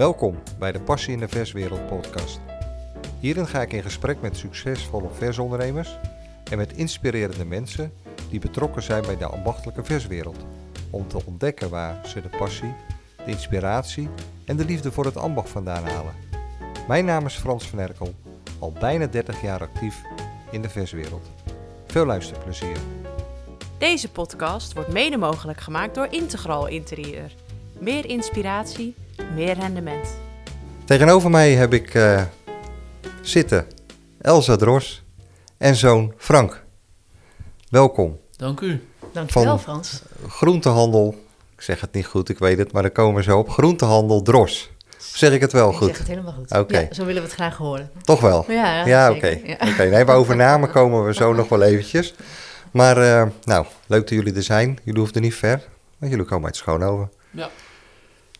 Welkom bij de Passie in de Verswereld podcast. Hierin ga ik in gesprek met succesvolle versondernemers en met inspirerende mensen die betrokken zijn bij de ambachtelijke verswereld. Om te ontdekken waar ze de passie, de inspiratie en de liefde voor het ambacht vandaan halen. Mijn naam is Frans van Erkel, al bijna 30 jaar actief in de verswereld. Veel luisterplezier. Deze podcast wordt mede mogelijk gemaakt door Integral Interieur. Meer inspiratie, meer rendement. Tegenover mij heb ik eh, zitten Elsa Dros en zoon Frank. Welkom. Dank u. Dankjewel, Van- Frans. Groentehandel, ik zeg het niet goed, ik weet het, maar daar komen we zo op. Groentehandel Dros. Of zeg ik het wel Ik goed? zeg het helemaal goed. Oké. Ja, zo willen we het graag horen. Toch wel? Ja, Ja, oké. zeker. Ja. Oké, nee, maar over namen komen we zo nog wel eventjes. Maar eh, nou, leuk dat jullie er zijn. Jullie hoefden niet ver, want jullie komen uit Schoonhoven. Ja.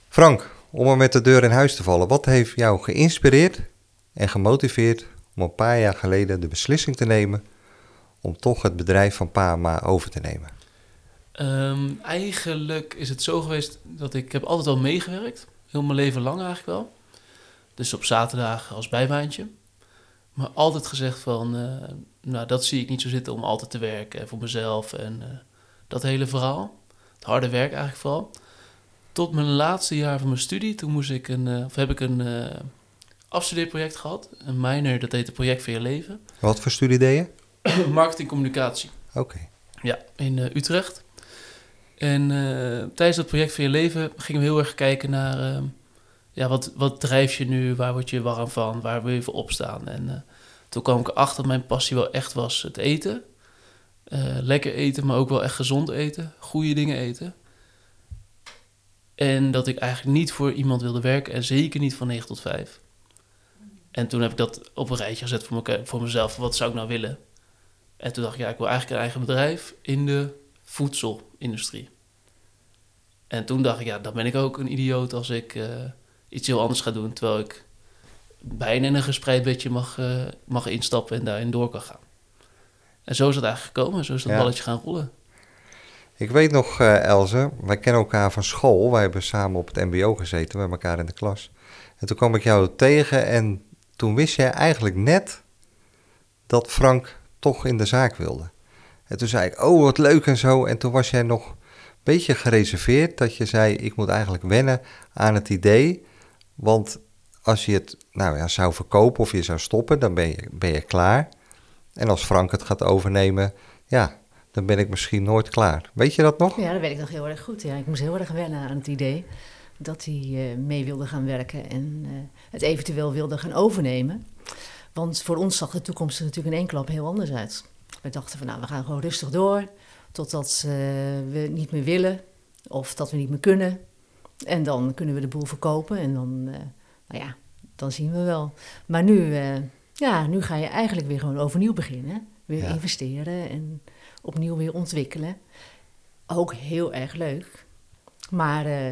Frank, om er met de deur in huis te vallen. Wat heeft jou geïnspireerd en gemotiveerd om een paar jaar geleden de beslissing te nemen om toch het bedrijf van pa en ma over te nemen? Ehm, eigenlijk is het zo geweest dat ik heb altijd wel meegewerkt. Heel mijn leven lang eigenlijk wel. Dus op zaterdag als bijbaantje. Maar altijd gezegd van, eh, nou dat zie ik niet zo zitten om altijd te werken. En voor mezelf en eh, dat hele verhaal. Het harde werk eigenlijk vooral. Tot mijn laatste jaar van mijn studie. Toen moest ik een, eh, of heb ik een eh, afstudeerproject gehad. Een minor, dat heette Project voor je leven. Wat voor studie deed je? Marketing communicatie. Oké. Ja, in eh, Utrecht. En tijdens dat project van je leven gingen we heel erg kijken naar... eh, ja, wat, wat drijf je nu? Waar word je warm van? Waar wil je voor opstaan? En toen kwam ik erachter dat mijn passie wel echt was het eten. Lekker eten, maar ook wel echt gezond eten. Goede dingen eten. En dat ik eigenlijk niet voor iemand wilde werken. En zeker niet van 9 tot 5. En toen heb ik dat op een rijtje gezet voor, voor mezelf. Wat zou ik nou willen? En toen dacht ik, ja, ik wil eigenlijk een eigen bedrijf in de voedselindustrie. En toen dacht ik, ja, dan ben ik ook een idioot als ik eh, iets heel anders ga doen. Terwijl ik bijna in een gespreid bedje mag, eh, mag instappen en daarin door kan gaan. En zo is het eigenlijk gekomen. Zo is dat Ja. balletje gaan rollen. Ik weet nog, eh Elze, wij kennen elkaar van school. Wij hebben samen op het mbo gezeten, bij elkaar in de klas. En toen kwam ik jou tegen en toen wist jij eigenlijk net dat Frank toch in de zaak wilde. En toen zei ik, oh wat leuk en zo. En toen was jij nog een beetje gereserveerd dat je zei, ik moet eigenlijk wennen aan het idee. Want als je het nou ja, zou verkopen of je zou stoppen, dan ben je, ben je klaar. En als Frank het gaat overnemen, ja, dan ben ik misschien nooit klaar. Weet je dat nog? Ja, dat weet ik nog heel erg goed. Ja. Ik moest heel erg wennen aan het idee dat hij eh, mee wilde gaan werken en eh, het eventueel wilde gaan overnemen. Want voor ons zag de toekomst er natuurlijk in één klap heel anders uit. We dachten van nou, we gaan gewoon rustig door totdat eh, we niet meer willen of dat we niet meer kunnen. En dan kunnen we de boel verkopen en dan, nou ja, dan zien we wel. Maar nu, ja, nu ga je eigenlijk weer gewoon overnieuw beginnen. Weer Ja. investeren en opnieuw weer ontwikkelen. Ook heel erg leuk. Maar eh,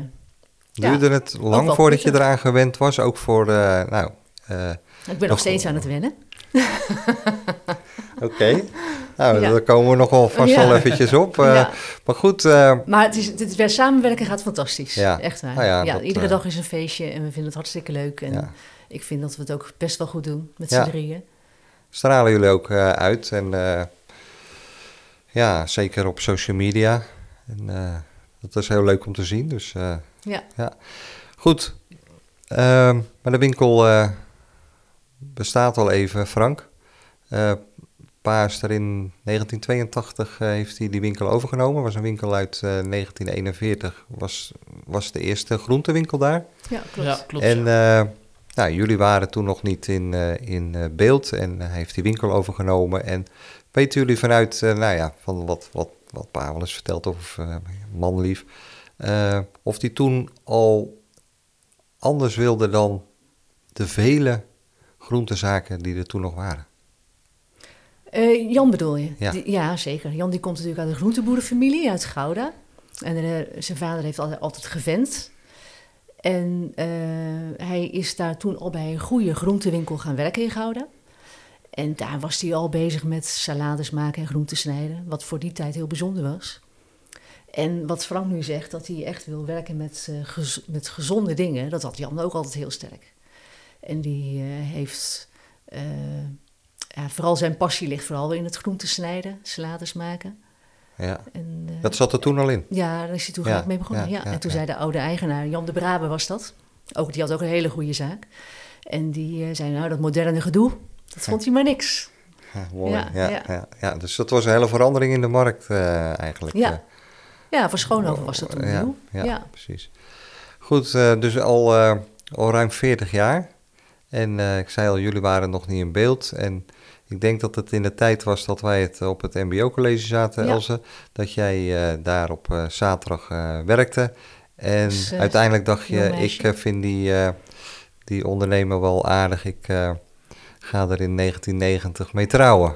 Ja, Duurde het lang voordat je eraan gewend was? Ook voor, eh, nou, eh, ik ben nog steeds aan het wennen. oké. Nou, Ja. daar komen we nog wel vast Ja. wel eventjes op. Maar goed, Maar het, is, het, het samenwerken gaat fantastisch. Ja. Echt waar. Nou ja, dat, iedere dag is een feestje en we vinden het hartstikke leuk. En ik vind dat we het ook best wel goed doen met z'n drieën. Stralen jullie ook eh, uit. En eh, ja, zeker op social media. En, eh, dat is heel leuk om te zien. Dus eh, Ja. goed. Ehm, maar de winkel eh, bestaat al even, Frank. Eh Pa is er in 1982 eh, heeft hij die winkel overgenomen. Was een winkel uit eh, 1941. Was, was de eerste groentewinkel daar. Ja, klopt. Ja, klopt. En ja. Eh, nou, jullie waren toen nog niet in, eh, in eh, beeld en hij heeft die winkel overgenomen. En weten jullie vanuit, eh, nou ja, van wat, wat, wat pa wel eens vertelt over eh, manlief, eh, of die toen al anders wilde dan de vele groentezaken die er toen nog waren? Eh, Jan bedoel je? Ja. Die- ja, zeker. Jan die komt natuurlijk uit een groenteboerenfamilie uit Gouda. En eh, zijn vader heeft altijd, altijd gevent. En eh, hij is daar toen al bij een goede groentewinkel gaan werken in. En daar was hij al bezig met salades maken en groenten snijden. Wat voor die tijd heel bijzonder was. En wat Frank nu zegt, dat hij echt wil werken met, eh, met gezonde dingen, dat had Jan ook altijd heel sterk. En die eh, heeft, vooral zijn passie ligt vooral in het groente snijden, salades maken. Ja. En, eh, Dat zat er toen al in. ja, daar is hij toen gelijk mee begonnen. ja, en toen zei de oude eigenaar, Jan de Brabe was dat. Ook, die had ook een hele goede zaak. En die eh, zei, nou, dat moderne gedoe, dat vond hij maar niks. Ja, mooi. Ja, Ja, ja, dus dat was een hele verandering in de markt eh, eigenlijk. Ja. Ja, voor Schoonhoven was dat toen nieuw. ja, Ja. precies. Goed, dus al, al ruim 40 jaar. En ik zei al, jullie waren nog niet in beeld. En ik denk dat het in de tijd was dat wij het op het MBO-college zaten, Ja. Else. Dat jij eh, daar op eh, zaterdag eh, werkte. En eh, uiteindelijk dacht je, ik eh, vind die, eh, die ondernemer wel aardig. Ik eh, ga er in 1990 mee trouwen.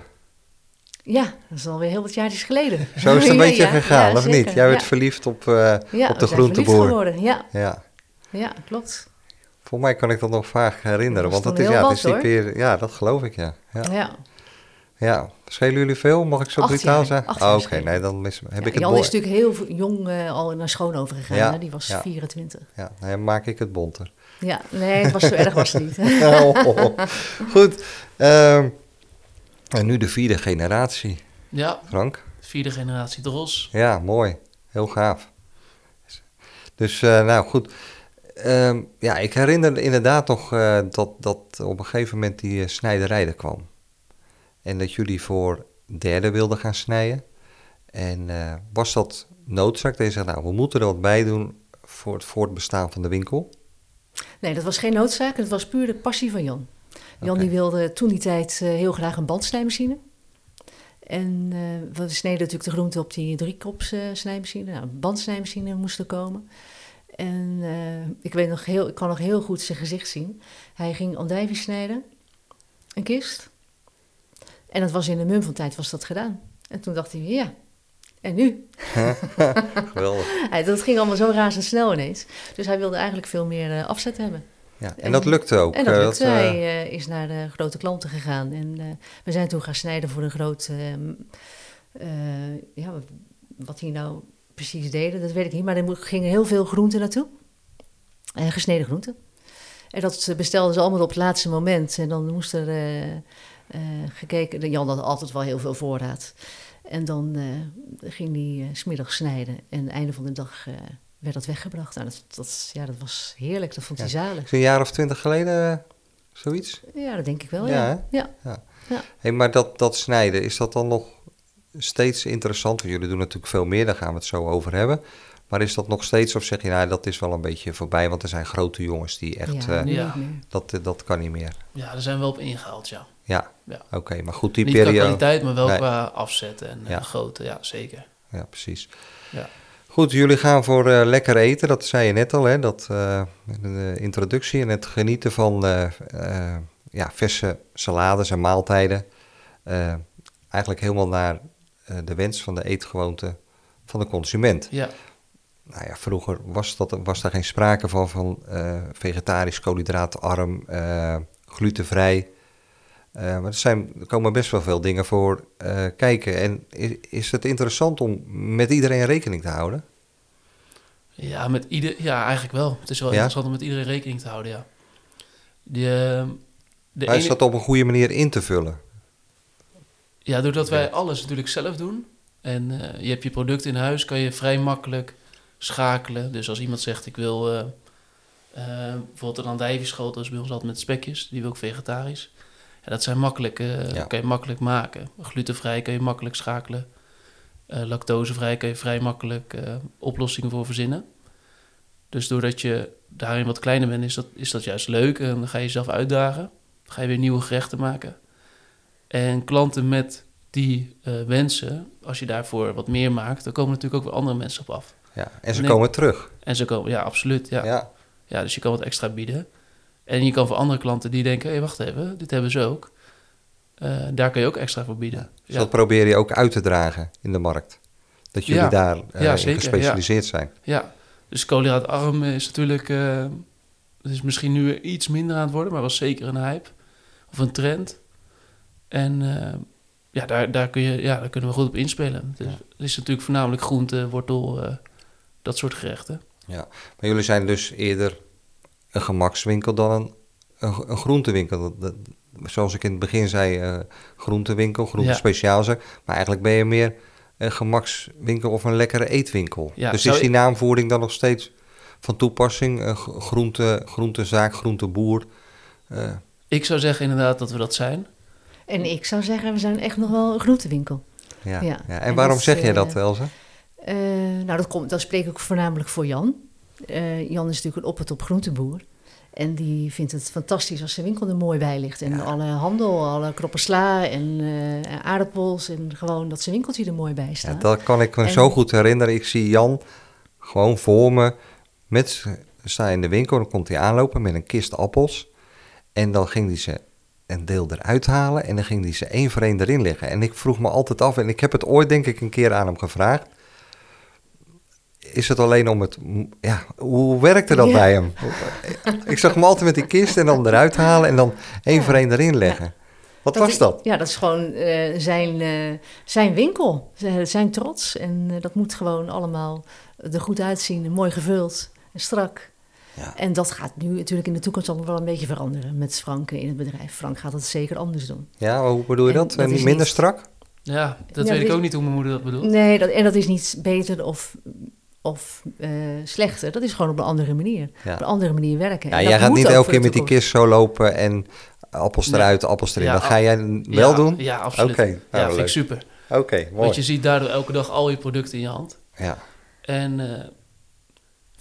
ja, dat is alweer heel wat jaartjes geleden. Zo is het een Ja, beetje ja, gegaan, of niet? Jij werd verliefd op, eh, op de groenteboer. Ja, Ja, ja, klopt. Voor mij kan ik dat nog vaag herinneren. Dat Want toen is, ja, het is wat, die peer- ja, dat geloof ik, ja. Ja, Ja. ja. Schelen jullie veel? Mag ik zo brutaal zeggen? Oh, Oké, nee, dan mis, heb Ja, ik het Jan is natuurlijk heel jong eh, al naar Schoonhoven gegaan. Ja, hè? Die was ja. 24. Ja, dan maak ik het bonter. Ja, nee, het was zo erg was het niet. Oh, Goed. ehm, en nu de vierde generatie, Ja, Frank. vierde generatie Dros. Ja, mooi. Heel gaaf. Dus, eh, nou goed. Ehm, ja, ik herinner inderdaad nog eh, dat, dat op een gegeven moment die eh, snijderij er kwam. En dat jullie voor derde wilden gaan snijden. En eh, was dat noodzaak? Dat je zegt, nou, we moeten er wat bij doen voor het voortbestaan van de winkel. Nee, dat was geen noodzaak. Het was puur de passie van Jan. Jan die wilde toen die tijd heel graag een bandsnijmachine. En we sneden natuurlijk de groente op die driekops eh snijmachine. Nou, een bandsnijmachine moest er komen. En eh, ik, weet nog heel, ik kan nog heel goed zijn gezicht zien. Hij ging andijvie snijden, een kist. En dat was in de mum van tijd was dat gedaan. En toen dacht hij, ja, en nu? Geweldig. Ja, dat ging allemaal zo razendsnel ineens. Dus hij wilde eigenlijk veel meer eh, afzet hebben. Ja, en dat lukte ook. En dat eh, lukte. Hij is naar de grote klanten gegaan. En we zijn toen gaan snijden voor een groot... eh, ja, wat die nou precies deden, dat weet ik niet. Maar er gingen heel veel groenten naartoe. En gesneden groenten. En dat bestelden ze allemaal op het laatste moment. En dan moest er eh, eh, gekeken... Jan had altijd wel heel veel voorraad. En dan eh, ging hij eh, 's smiddags snijden. En einde van de dag eh, werd dat weggebracht. Nou, dat, dat, ja, dat was heerlijk. Dat vond hij zalig. een jaar of twintig geleden eh, zoiets? Ja, dat denk ik wel. Ja, Ja, ja. Hey, maar dat, dat snijden, is dat dan nog steeds interessant? Want jullie doen natuurlijk veel meer, daar gaan we het zo over hebben. Maar is dat nog steeds, of zeg je, nou, dat is wel een beetje voorbij, want er zijn grote jongens die echt, ja, eh, Ja. niet meer. dat, dat kan niet meer. Ja, daar zijn we wel op ingehaald, ja. Ja, Ja. oké, maar goed, die Niet qua periode. kwaliteit, maar wel Nee. qua afzetten en Ja. eh, grootte. Ja, zeker. Ja, precies. Ja. Goed, jullie gaan voor eh, lekker eten, dat zei je net al, hè, dat, eh, in de introductie. En het genieten van eh, eh, ja, verse salades en maaltijden. Eh, eigenlijk helemaal naar eh, de wens van de eetgewoonte van de consument. Ja, Nou ja, vroeger was, dat, was daar geen sprake van, van eh, vegetarisch, koolhydraatarm, eh, glutenvrij. Eh, maar er, zijn, er komen best wel veel dingen voor eh, kijken. En is, is het interessant om met iedereen rekening te houden? ja, met ieder, ja, eigenlijk wel. Het is wel Ja? interessant om met iedereen rekening te houden, ja. Die, ehm, de Maar is ene- dat op een goede manier in te vullen? Ja, doordat wij alles natuurlijk zelf doen en eh, je hebt je product in huis, kan je vrij makkelijk schakelen. Dus als iemand zegt ik wil eh, eh, bijvoorbeeld een andijvieschotel, is bij ons altijd met spekjes, die wil ik vegetarisch. Ja, dat zijn makkelijk, Ja. kan je makkelijk maken. Glutenvrij kan je makkelijk schakelen. Lactosevrij kan je vrij makkelijk oplossingen voor verzinnen. Dus doordat je daarin wat kleiner bent, is dat, is dat juist leuk. En dan ga je jezelf uitdagen. Dan ga je weer nieuwe gerechten maken. En klanten met die eh, wensen, als je daarvoor wat meer maakt, dan komen natuurlijk ook weer andere mensen op af. Ja. En ze komen terug. En ze komen, ja, absoluut. Ja. Ja. Ja. dus je kan wat extra bieden. En je kan voor andere klanten die denken, hé, wacht even, dit hebben ze ook. Eh, daar kan je ook extra voor bieden. Dus dat probeer je ook uit te dragen in de markt. Dat jullie Ja. daar eh, Ja, zeker, gespecialiseerd zijn. Ja, dus koolhydraatarm is natuurlijk... het is misschien nu iets minder aan het worden, maar was zeker een hype. Of een trend. En eh, ja, daar, daar, kun je, ja, daar kunnen we goed op inspelen. Dus, Ja. Het is natuurlijk voornamelijk groente, wortel, eh, dat soort gerechten. Maar jullie zijn dus eerder een gemakswinkel dan een, een, een groentewinkel. Dat- zoals ik in het begin zei, eh groentewinkel, groente Ja. Maar eigenlijk ben je meer een gemakswinkel of een lekkere eetwinkel. Ja, dus is die naamvoering dan nog steeds van toepassing? Groente, groentezaak, groenteboer. Ik zou zeggen inderdaad dat we dat zijn. En ik zou zeggen, we zijn echt nog wel een groentewinkel. ja. Ja. Ja. En, En waarom dat, zeg je eh, dat, Elze? Eh, nou, dat, komt, dat spreek ik voornamelijk voor Jan. Eh, Jan is natuurlijk een op het op groenteboer. En die vindt het fantastisch als zijn winkel er mooi bij ligt. En Ja. alle handel, alle kroppen sla en aardappels. En gewoon dat zijn winkeltje er mooi bij Ja, staat. dat kan ik me En- zo goed herinneren. Ik zie Jan gewoon voor me. Met, sta in de winkel, dan komt hij aanlopen met een kist appels. En dan ging hij ze een deel eruit halen en dan ging hij ze één voor één erin leggen. En ik vroeg me altijd af, en ik heb het ooit denk ik een keer aan hem gevraagd. Is het alleen om het... Ja, hoe werkte dat Ja. bij hem? Ik zag hem altijd met die kist en dan eruit halen en dan één Ja. voor één erin leggen. Wat was dat? Ja, dat is gewoon eh, zijn, eh, zijn winkel, zijn trots. En eh, dat moet gewoon allemaal er goed uitzien, mooi gevuld en strak. Ja. En dat gaat nu natuurlijk in de toekomst nog wel een beetje veranderen met Frank in het bedrijf. Frank gaat dat zeker anders doen. Ja, maar hoe bedoel je En dat? dat Niet is minder niet- strak? Ja, dat Ja, weet ik ook niet hoe mijn moeder dat bedoelt. Nee, dat, en dat is niet beter of, of eh, slechter. Dat is gewoon op een andere manier. Ja. Op een andere manier werken. Ja, jij gaat niet elke keer met die kist zo lopen en appels Nee. eruit, appels erin. Ja, dat ga jij wel ja, doen? Ja, absoluut. Oké, ja, nou, vind leuk. ik super. Oké, mooi. Want je ziet daardoor elke dag al je producten in je hand. Ja, En eh,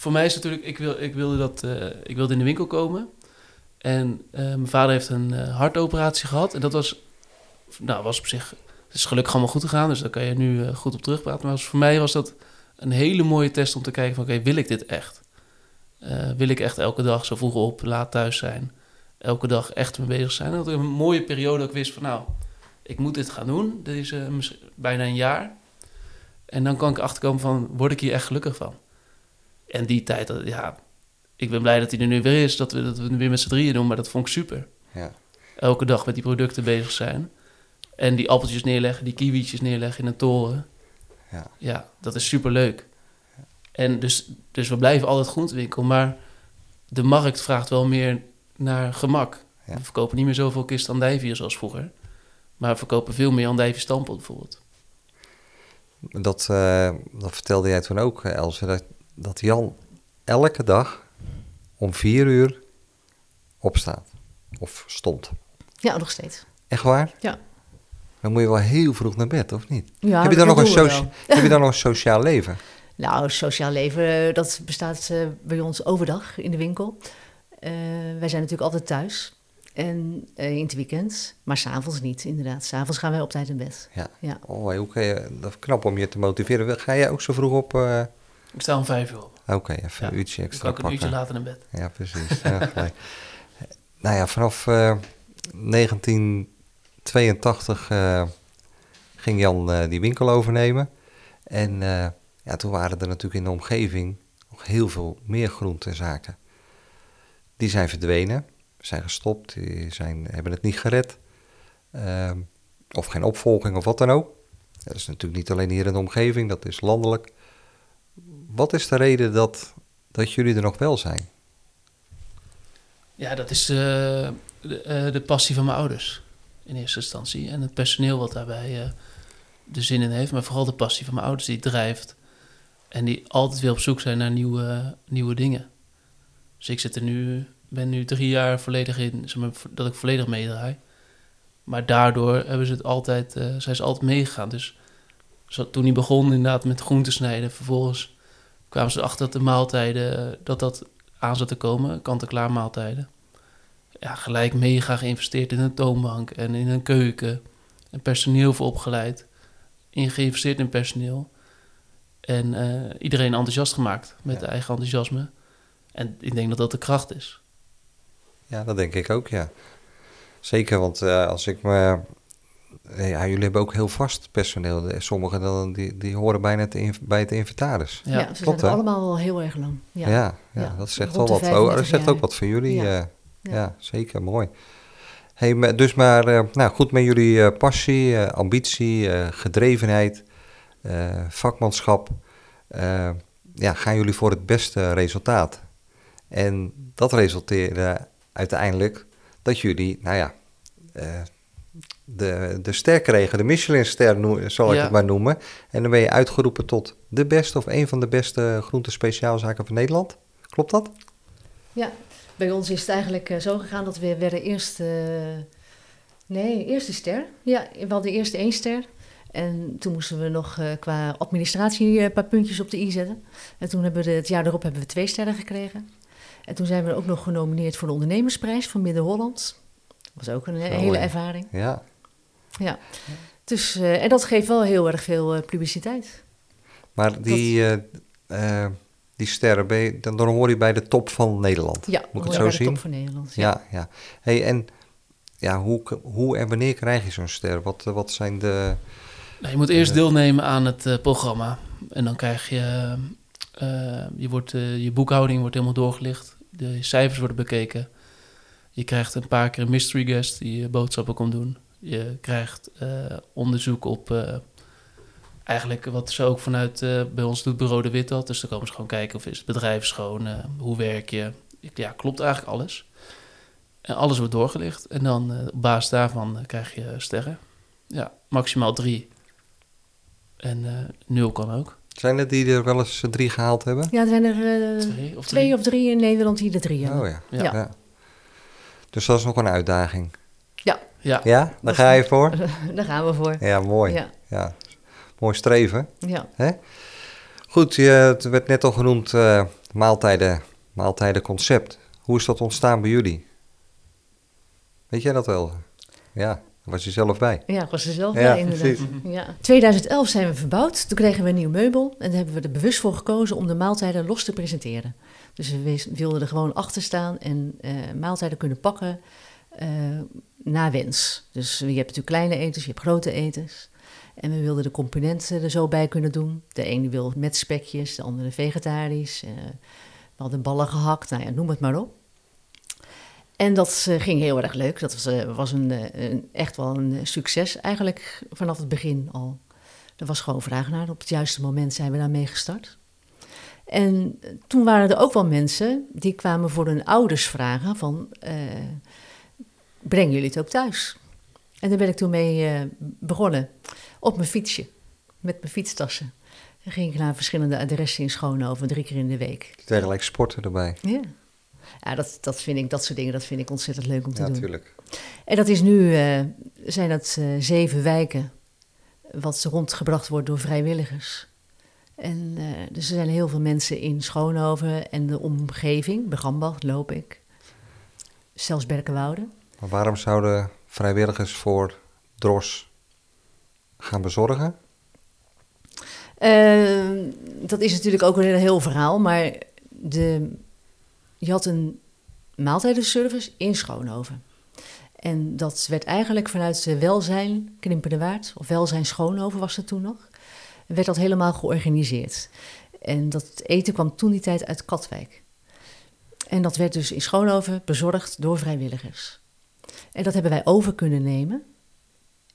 voor mij is natuurlijk, ik, wil, ik, wilde dat, eh, ik wilde in de winkel komen. En eh, mijn vader heeft een eh, hartoperatie gehad. En dat was, nou, was op zich, het is gelukkig allemaal goed gegaan. Dus daar kan je nu goed op terugpraten. Maar voor mij was dat een hele mooie test om te kijken van, oké, wil ik dit echt? Wil ik echt elke dag zo vroeg op, laat thuis zijn? Elke dag echt mee bezig zijn? En dat ik een mooie periode ik wist van, nou, ik moet dit gaan doen. Dit is bijna een jaar. En dan kan ik achterkomen van, word ik hier echt gelukkig van? En die tijd, dat- ja, ik ben blij dat hij er nu weer is, dat we dat we het weer met z'n drieën doen, maar dat vond ik super. ja. Elke dag met die producten bezig zijn. En die appeltjes neerleggen, die kiwietjes neerleggen in een toren. Ja. ja dat is super leuk. En dus, dus we blijven altijd groentewinkel, maar de markt vraagt wel meer naar gemak. Ja. We verkopen niet meer zoveel kist andijvie zoals vroeger. Maar we verkopen veel meer andijvie stampot bijvoorbeeld. Dat, eh, dat vertelde jij toen ook, eh, Else, dat, dat Jan elke dag om vier uur opstaat. Of stond. Ja, nog steeds. Echt waar? Ja. Dan moet je wel heel vroeg naar bed, of niet? Ja, heb, je dan nog een socia- heb je dan nog een sociaal leven? Nou, sociaal leven, eh, dat bestaat eh, bij ons overdag in de winkel. Eh, wij zijn natuurlijk altijd thuis. En in het weekend, maar s'avonds niet, inderdaad. S'avonds gaan wij op tijd in bed. Ja. Ja. Oh, hoe kan je, dat is knap om je te motiveren. Ga jij ook zo vroeg op? Ik sta om vijf uur op. Oké, even Ja, een uurtje extra kan ik een uurtje later naar bed. Ja, precies. Ja, gelijk. nou ja, vanaf eh, 1982 eh, ging Jan eh, die winkel overnemen. En eh, ja, toen waren er natuurlijk in de omgeving nog heel veel meer groentezaken. Die zijn verdwenen, zijn gestopt, die zijn, hebben het niet gered. Ehm, of geen opvolging of wat dan ook. Dat is natuurlijk niet alleen hier in de omgeving, dat is landelijk. Wat is de reden dat, dat jullie er nog wel zijn? Ja, dat is eh, de, eh, de passie van mijn ouders in eerste instantie. En het personeel wat daarbij eh, de zin in heeft. Maar vooral de passie van mijn ouders die drijft. En die altijd weer op zoek zijn naar nieuwe, nieuwe dingen. Dus ik zit er nu, ben nu drie jaar volledig in, dat ik volledig meedraai. Maar daardoor hebben ze het altijd, zijn ze altijd meegegaan. Dus toen hij begon inderdaad met groenten snijden, vervolgens kwamen ze erachter dat de maaltijden, eh, dat dat aan zat te komen, kant-en-klaar maaltijden. Ja, gelijk mega geïnvesteerd in een toonbank en in een keuken. En personeel voor opgeleid. In geïnvesteerd in personeel. En eh, iedereen enthousiast gemaakt met Ja. eigen enthousiasme. En ik denk dat dat de kracht is. Ja, dat denk ik ook, ja. Zeker, want eh, als ik me... eh, Ja, jullie hebben ook heel vast personeel. Sommigen dan, die, die horen bijna het bij het inventaris. Ja, Ja, ze klopt, zijn allemaal wel heel erg lang. Ja. Ja, ja, Ja, dat zegt wel wat. Oh, dat 35 zegt ook wat voor jullie. Ja. Ja, ja. Ja. zeker, mooi. Hey, dus maar eh, nou, goed met jullie eh, passie, eh, ambitie, eh, gedrevenheid, eh, vakmanschap. eh, ja, gaan jullie voor het beste resultaat. En dat resulteerde uiteindelijk dat jullie, nou ja, eh, de, de ster kregen, de Michelinster zal ik Ja. het maar noemen. En dan ben je uitgeroepen tot de beste of een van de beste groentespeciaalzaken van Nederland. Klopt dat? Ja, bij ons is het eigenlijk eh, zo gegaan dat we werden eerst... eh, nee, eerst de ster. Ja, we hadden eerst één ster. En toen moesten we nog eh, qua administratie een paar puntjes op de i zetten. En toen hebben we de- het jaar erop hebben we twee sterren gekregen. En toen zijn we ook nog genomineerd voor de ondernemersprijs van Midden-Holland. Dat was ook een Zo, hele ja. ervaring. Ja. Ja. Dus, eh, en dat geeft wel heel erg veel eh, publiciteit. Maar die, eh, eh, die sterren, ben je, dan, dan hoor je bij de top van Nederland. Ja, Moet ik het zo bij de zien? top van Nederland. Ja, ja. Hey, en ja, hoe, hoe en wanneer krijg je zo'n ster? Wat, wat zijn de... Nou, je moet eerst deelnemen aan het programma. En dan krijg je... eh, je, wordt, je boekhouding wordt helemaal doorgelicht. De cijfers worden bekeken. Je krijgt een paar keer een mystery guest die je boodschappen komt doen. Je krijgt eh, onderzoek op... eh, eigenlijk wat ze ook vanuit eh, bij ons doet Bureau de Wit dat. Dus dan komen ze gewoon kijken of is het bedrijf schoon, eh, hoe werk je. Ja, klopt eigenlijk alles. En alles wordt doorgelicht. En dan op basis daarvan krijg je sterren. Ja, maximaal drie. En eh, nul kan ook. Zijn er die er wel eens drie gehaald hebben? Ja, er zijn er Twee of twee drie. of drie in Nederland die er drie hebben. Oh ja. Ja. Ja. Dus dat is nog een uitdaging. Ja, Ja, daar ga je voor? Daar gaan we voor. Ja, mooi. Ja, Ja. Mooi streven. ja. Goed, je, het werd net al genoemd, eh, maaltijden, maaltijdenconcept. Hoe is dat ontstaan bij jullie? Weet jij dat wel? Ja, daar was je zelf bij. ja, ik was er zelf Ja, bij inderdaad. precies. Ja. 2011 zijn we verbouwd. Toen kregen we een nieuw meubel. En daar hebben we er bewust voor gekozen om de maaltijden los te presenteren. Dus we wilden er gewoon achter staan en eh, maaltijden kunnen pakken eh naar wens. Dus je hebt natuurlijk kleine etens, je hebt grote etens. En we wilden de componenten er zo bij kunnen doen. De ene wil met spekjes, de andere vegetarisch. Eh, we hadden ballen gehakt, nou ja, noem het maar op. En dat eh, ging heel erg leuk. Dat was, eh, was een, een, echt wel een succes eigenlijk vanaf het begin al. Er was gewoon vraag naar. Op het juiste moment zijn we daarmee gestart. En toen waren er ook wel mensen die kwamen voor hun ouders vragen van... brengen jullie het ook thuis? En daar ben ik toen mee eh, begonnen. Op mijn fietsje. Met mijn fietstassen. Dan ging ik naar verschillende adressen in Schoonhoven, drie keer in de week. Tegelijk sporten erbij. Ja, ja dat, dat vind ik, dat soort dingen, dat vind ik ontzettend leuk om te Ja, doen. natuurlijk. En dat is nu, eh, zijn dat eh, zeven wijken, wat rondgebracht wordt door vrijwilligers. En dus er zijn heel veel mensen in Schoonhoven en de omgeving, Begambach loop ik, zelfs Berkenwoude. Maar waarom zouden vrijwilligers voor Dros gaan bezorgen? Eh, dat is natuurlijk ook een heel verhaal, maar de, je had een maaltijdenservice in Schoonhoven. En dat werd eigenlijk vanuit welzijn Knimpende Waard, of welzijn Schoonhoven was het toen nog, werd dat helemaal georganiseerd. En dat eten kwam toen die tijd uit Katwijk. En dat werd dus in Schoonhoven bezorgd door vrijwilligers. En dat hebben wij over kunnen nemen,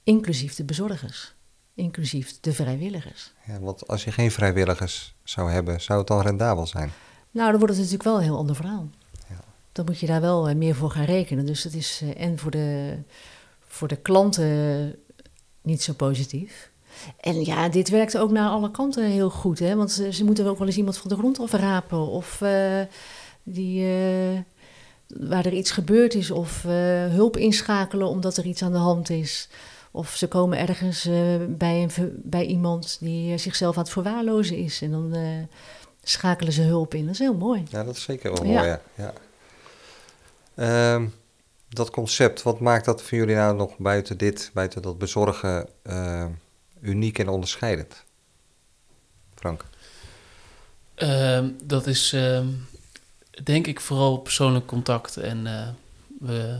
inclusief de bezorgers, inclusief de vrijwilligers. Ja, want als je geen vrijwilligers zou hebben, zou het dan rendabel zijn? Nou, dan wordt het natuurlijk wel een heel ander verhaal. Ja. Dan moet je daar wel eh, meer voor gaan rekenen. Dus dat is eh, en voor de, voor de klanten niet zo positief. En ja, dit werkt ook naar alle kanten heel goed. Hè? Want ze, ze moeten ook wel eens iemand van de grond afrapen. Of eh, die, waar er iets gebeurd is. Of eh, hulp inschakelen omdat er iets aan de hand is. Of ze komen ergens eh, bij, een, bij iemand die eh, zichzelf aan het verwaarlozen is. En dan eh, schakelen ze hulp in. Dat is heel mooi. Ja, dat is zeker wel Ja. mooi, ja. ja. Ehm, dat concept, wat maakt dat voor jullie nou nog buiten dit, buiten dat bezorgen, eh, uniek en onderscheidend? Frank? Ehm, dat is ehm, denk ik vooral persoonlijk contact. En eh, we,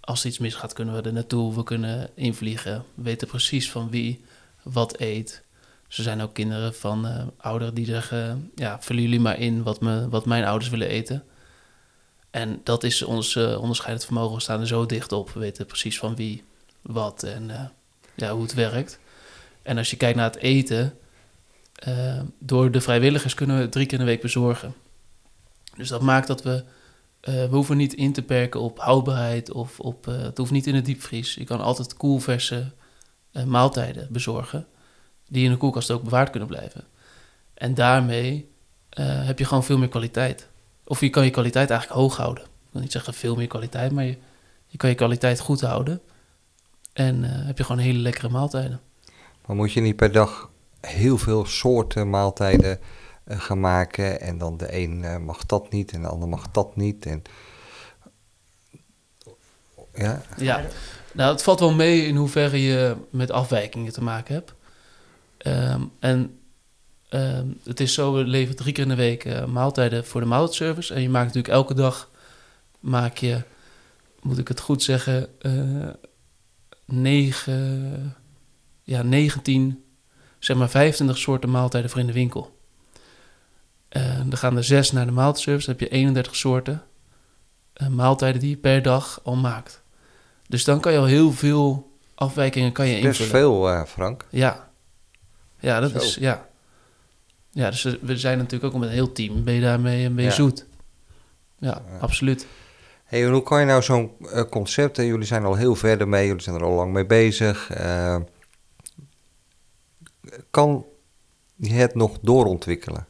als iets misgaat, kunnen we er naartoe. We kunnen invliegen. We weten precies van wie wat eet. Er zijn ook kinderen van eh, ouderen die zeggen... ja, vullen jullie maar in wat, me, wat mijn ouders willen eten. En dat is ons eh, onderscheidend vermogen. We staan er zo dicht op. We weten precies van wie, wat en ja, hoe het werkt. En als je kijkt naar het eten, door de vrijwilligers kunnen we drie keer in de week bezorgen. Dus dat maakt dat we, eh, we hoeven niet in te perken op houdbaarheid of op, eh, het hoeft niet in de diepvries. Je kan altijd koelverse eh, maaltijden bezorgen, die in de koelkast ook bewaard kunnen blijven. En daarmee heb je gewoon veel meer kwaliteit. Of je kan je kwaliteit eigenlijk hoog houden. Ik wil niet zeggen veel meer kwaliteit, maar je, je kan je kwaliteit goed houden. En heb je gewoon hele lekkere maaltijden. Maar moet je niet per dag heel veel soorten maaltijden gaan maken en dan de een eh, mag dat niet en de ander mag dat niet en ja, Ja, nou, het valt wel mee in hoeverre je met afwijkingen te maken hebt. Ehm, en ehm, het is zo, we leveren drie keer in de week eh, maaltijden voor de maaltijdservice. En je maakt natuurlijk elke dag, maak je, moet ik het goed zeggen, eh negen, ja, 19, zeg maar 25 soorten maaltijden voor in de winkel. En dan gaan er zes naar de maaltijdservice, dan heb je 31 soorten eh, maaltijden die je per dag al maakt. Dus dan kan je al heel veel afwijkingen kan je best invullen. veel eh, Frank. Ja. Ja, dat Zo. is, ja. Ja, dus we- zijn natuurlijk ook met een heel team. Ben je daarmee een beetje Ja. zoet? Ja, absoluut. Hey, en hoe kan je nou zo'n eh, concept, hè, jullie zijn al heel verder mee, jullie zijn er al lang mee bezig, eh, kan je het nog doorontwikkelen,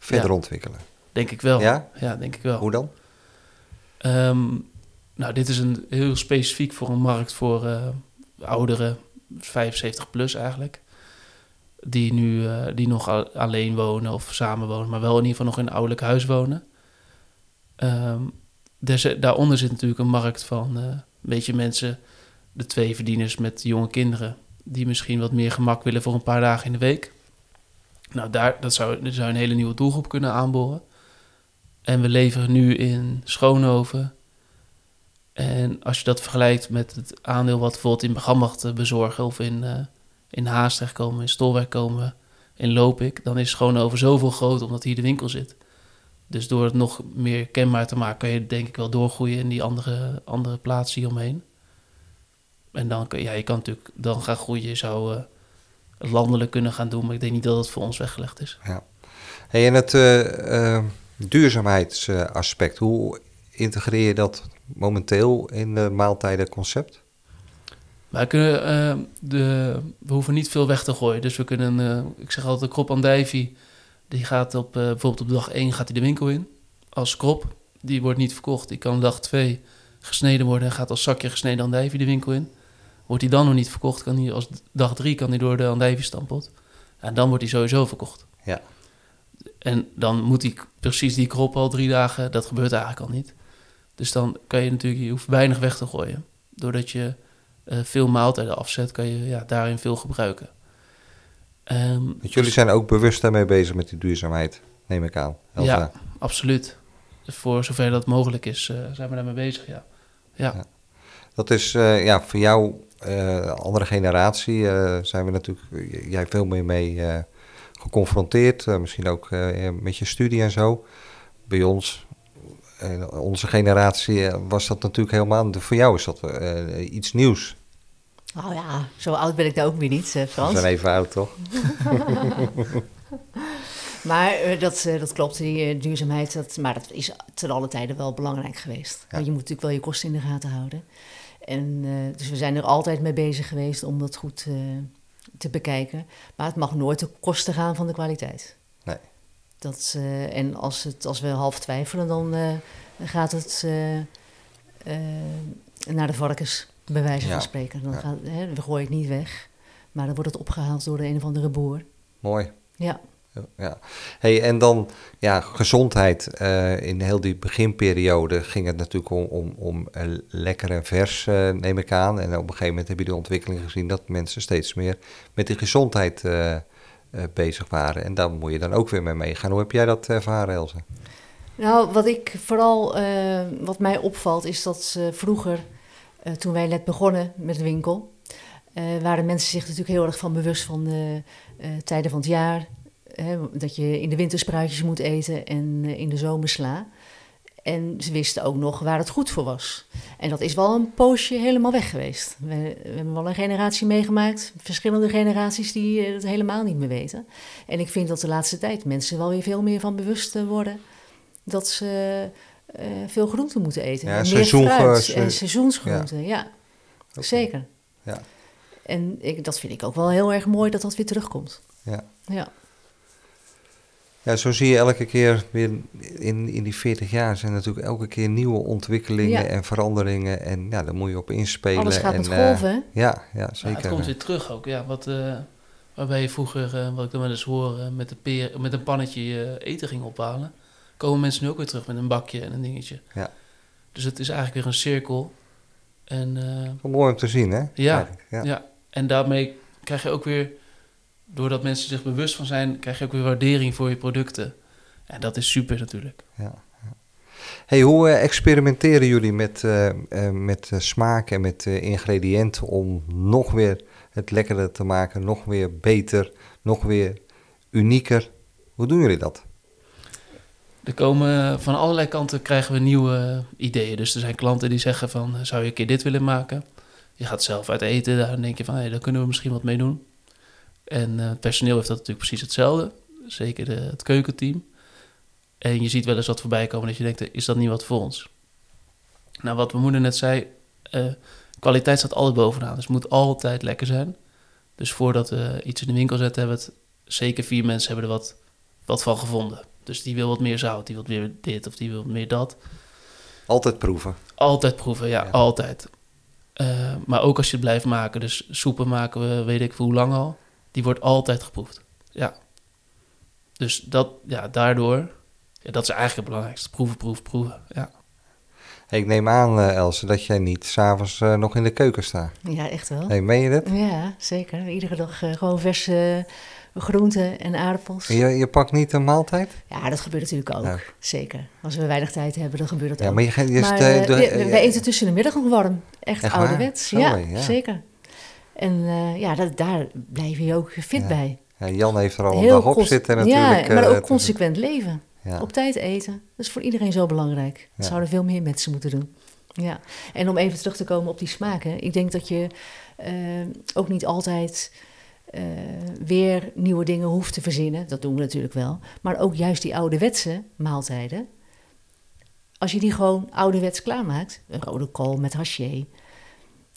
verder Ja. ontwikkelen? Denk ik wel. Ja? Ja, denk ik wel. Hoe dan? Ehm, nou, dit is een heel specifiek voor een markt voor eh, ouderen, 75 plus eigenlijk. Die nu eh, die nog alleen wonen of samen wonen, maar wel in ieder geval nog in een ouderlijk huis wonen. Ehm, daaronder zit natuurlijk een markt van eh, een beetje mensen, de twee verdieners met jonge kinderen, die misschien wat meer gemak willen voor een paar dagen in de week. Nou, daar dat zou, daar zou een hele nieuwe doelgroep kunnen aanboren. En we leveren nu in Schoonhoven. En als je dat vergelijkt met het aandeel wat bijvoorbeeld in Begammacht bezorgen of in, eh in Haastrecht komen, in Stolwijk komen, in Lopik, dan is Schoonhoven zoveel groter omdat hier de winkel zit. Dus door het nog meer kenbaar te maken, kan je denk ik wel doorgroeien in die andere, andere plaatsen hieromheen. En dan kun ja, je kan natuurlijk dan gaan groeien. Je zou eh, landelijk kunnen gaan doen, maar ik denk niet dat het voor ons weggelegd is. Hey, en het eh, eh, duurzaamheidsaspect, hoe integreer je dat momenteel in het maaltijdenconcept? Wij kunnen, eh, de, we hoeven niet veel weg te gooien. Dus we kunnen, ik zeg altijd, de krop andijvie, die gaat op, bijvoorbeeld op dag 1 gaat hij de winkel in. Als krop, die wordt niet verkocht. Die kan dag 2 gesneden worden en gaat als zakje gesneden andijvie de winkel in. Wordt die dan nog niet verkocht, kan die als dag 3 kan die door de andijvie stampot. En dan wordt die sowieso verkocht. Ja. En dan moet die precies die krop al drie dagen, dat gebeurt eigenlijk al niet. Dus dan kan je natuurlijk, je hoeft weinig weg te gooien. Doordat je eh, veel maaltijden afzet, kan je ja, daarin veel gebruiken. Want jullie zijn ook bewust daarmee bezig met die duurzaamheid, neem ik aan. Elsa. Ja. absoluut. Voor zover dat mogelijk is, eh, zijn we daarmee bezig, ja. Ja, Ja. Dat is eh, ja, voor jou, eh, andere generatie, eh, zijn we natuurlijk, jij veel meer mee eh, geconfronteerd. misschien ook met je studie en zo. Bij ons, onze generatie, was dat natuurlijk helemaal. Voor jou is dat iets nieuws. Nou ja, zo oud ben ik daar ook weer niet, eh, We Frans. zijn even oud, toch? Maar dat, dat klopt, die duurzaamheid, dat, maar dat is ten alle tijden wel belangrijk geweest. Want je moet natuurlijk wel je kosten in de gaten houden. En, eh, dus we zijn er altijd mee bezig geweest om dat goed eh, te bekijken. Maar het mag nooit ten koste gaan van de kwaliteit. Nee. Dat, eh, en als, het, als we half twijfelen, dan gaat het naar de varkens, bij wijze Ja. van spreken. Dan Ja. gaat, hè, we gooien het niet weg, maar dan wordt het opgehaald door de een of andere boer. Mooi. Ja. Ja. Hey, en dan ja, gezondheid. Eh, in heel die beginperiode ging het natuurlijk om, om, eh, lekker en vers, eh, neem ik aan. En op een gegeven moment heb je de ontwikkeling gezien dat mensen steeds meer met die gezondheid bezig waren. En daar moet je dan ook weer mee meegaan. Hoe heb jij dat ervaren, Elze? Nou, wat ik vooral, wat mij opvalt, is dat vroeger, toen wij net begonnen met de winkel, waren mensen zich natuurlijk heel erg van bewust van de tijden van het jaar. Hè, dat je in de winter spruitjes moet eten en eh, in de zomer sla. En ze wisten ook nog waar het goed voor was. En dat is wel een poosje helemaal weg geweest. We, we hebben wel een generatie meegemaakt, verschillende generaties die eh, het helemaal niet meer weten. En ik vind dat de laatste tijd mensen wel weer veel meer van bewust eh, worden dat ze eh, veel groenten moeten eten. Ja, meer fruit en seizoensgroenten, ja. Oké. Zeker. Ja. En ik, dat vind ik ook wel heel erg mooi dat dat weer terugkomt. Ja. Ja. Ja, zo zie je elke keer weer in, in die 40 jaar zijn natuurlijk elke keer nieuwe ontwikkelingen Ja. en veranderingen. En ja, daar moet je op inspelen. Alles gaat en, met eh, golven, hè? ja, ja, Ja, zeker. het komt weer terug ook. Ja, wat, eh, waarbij je vroeger, eh, wat ik dan wel eens hoor, met, de peer, met een pannetje eten ging ophalen. Komen mensen nu ook weer terug met een bakje en een dingetje. Ja. Dus het is eigenlijk weer een cirkel. En, eh, mooi om te zien, hè? Ja, ja. ja. en daarmee krijg je ook weer, doordat mensen zich bewust van zijn, krijg je ook weer waardering voor je producten. En dat is super natuurlijk. Hey, hoe eh, experimenteren jullie met, eh, eh, met smaak en met ingrediënten om nog weer het lekkerder te maken, nog weer beter, nog weer unieker? Hoe doen jullie dat? Er komen van allerlei kanten krijgen we nieuwe ideeën. Dus er zijn klanten die zeggen van, zou je een keer dit willen maken? Je gaat zelf uit eten, daar denk je van, hé, daar kunnen we misschien wat mee doen. En eh, personeel heeft dat natuurlijk precies hetzelfde. Zeker de, het keukenteam. En je ziet wel eens wat voorbij komen dat je denkt, is dat niet wat voor ons? Nou, wat mijn moeder net zei, eh, kwaliteit staat altijd bovenaan. Dus het moet altijd lekker zijn. Dus voordat we iets in de winkel zetten, hebben het zeker vier mensen hebben er wat, wat van gevonden. Dus die wil wat meer zout, die wil meer dit of die wil meer dat. Altijd proeven. Altijd proeven, ja, Ja. altijd. Eh, maar ook als je het blijft maken, dus soepen maken we, weet ik voor hoe lang al, die wordt altijd geproefd. Ja. Dus dat, ja, daardoor, ja, dat is eigenlijk het belangrijkste. Proeven, proeven, proeven. Ja. Hey, ik neem aan, eh, Else, dat jij niet s'avonds eh nog in de keuken staat. ja, echt wel. Hey, meen je dat? Ja, zeker. Iedere dag eh, gewoon verse groenten en aardappels. Je, je pakt niet een maaltijd? Ja, dat gebeurt natuurlijk ook. Ja. Zeker. Als we weinig tijd hebben, dan gebeurt dat Ja, ook. maar je, gaat- je maar eh, de- we- wij eten tussen de middag nog warm. Echt, Echt ouderwets. Zo, Ja, ja. zeker. En eh, ja, dat, daar blijf je ook fit Ja. bij. ja, Jan heeft er al een Heel dag op zitten natuurlijk. Ja, maar eh, ook te- consequent leven. Op tijd eten. Dat is voor iedereen zo belangrijk. Dat zouden veel meer mensen moeten doen. Ja. En om even terug te komen op die smaken. Ik denk dat je eh, ook niet altijd eh, weer nieuwe dingen hoeft te verzinnen. Dat doen we natuurlijk wel. Maar ook juist die ouderwetse maaltijden. Als je die gewoon ouderwets klaarmaakt. Een rode kool met haché.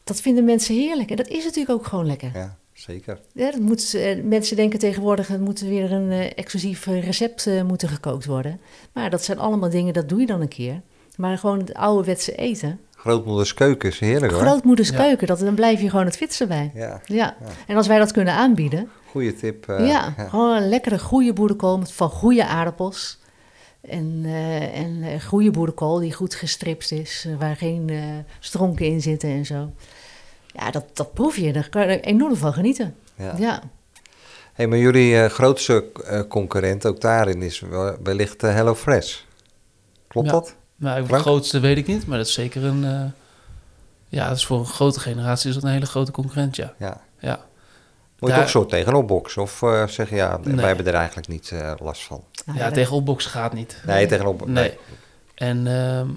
Dat vinden mensen heerlijk. En dat is natuurlijk ook gewoon lekker. ja, zeker. Ja, dat moet, eh, mensen denken tegenwoordig, er moet weer een eh, exclusief recept eh, moeten gekookt worden. Maar dat zijn allemaal dingen, dat doe je dan een keer. Maar gewoon het ouderwetse eten, Grootmoeders keuken is heerlijk hoor. grootmoeders Ja. keuken, dat, dan blijf je gewoon het fitste bij. Ja, Ja. Ja. en als wij dat kunnen aanbieden, goede tip. ja, ja. gewoon een lekkere goede boerenkool met van goede aardappels. En, eh en eh, goede boerenkool die goed gestript is, eh, waar geen eh, stronken in zitten en zo. Ja, dat, dat proef je, daar kan je er enorm van genieten. Ja. ja. Hey, maar jullie eh, grootste eh, concurrent ook daarin is wel- wellicht HelloFresh. Klopt Ja. dat? Nou, de Frank? grootste weet ik niet, maar dat is zeker een... eh, ja, dat is voor een grote generatie is dat een hele grote concurrent, ja. Ja. Ja, Moet je Daar- ook zo tegenop boksen? Of eh, zeg je ja, Nee. wij hebben er eigenlijk niet eh, last van? Ja dat- tegen opboksen gaat niet. Nee, tegenop. Nee. En ehm,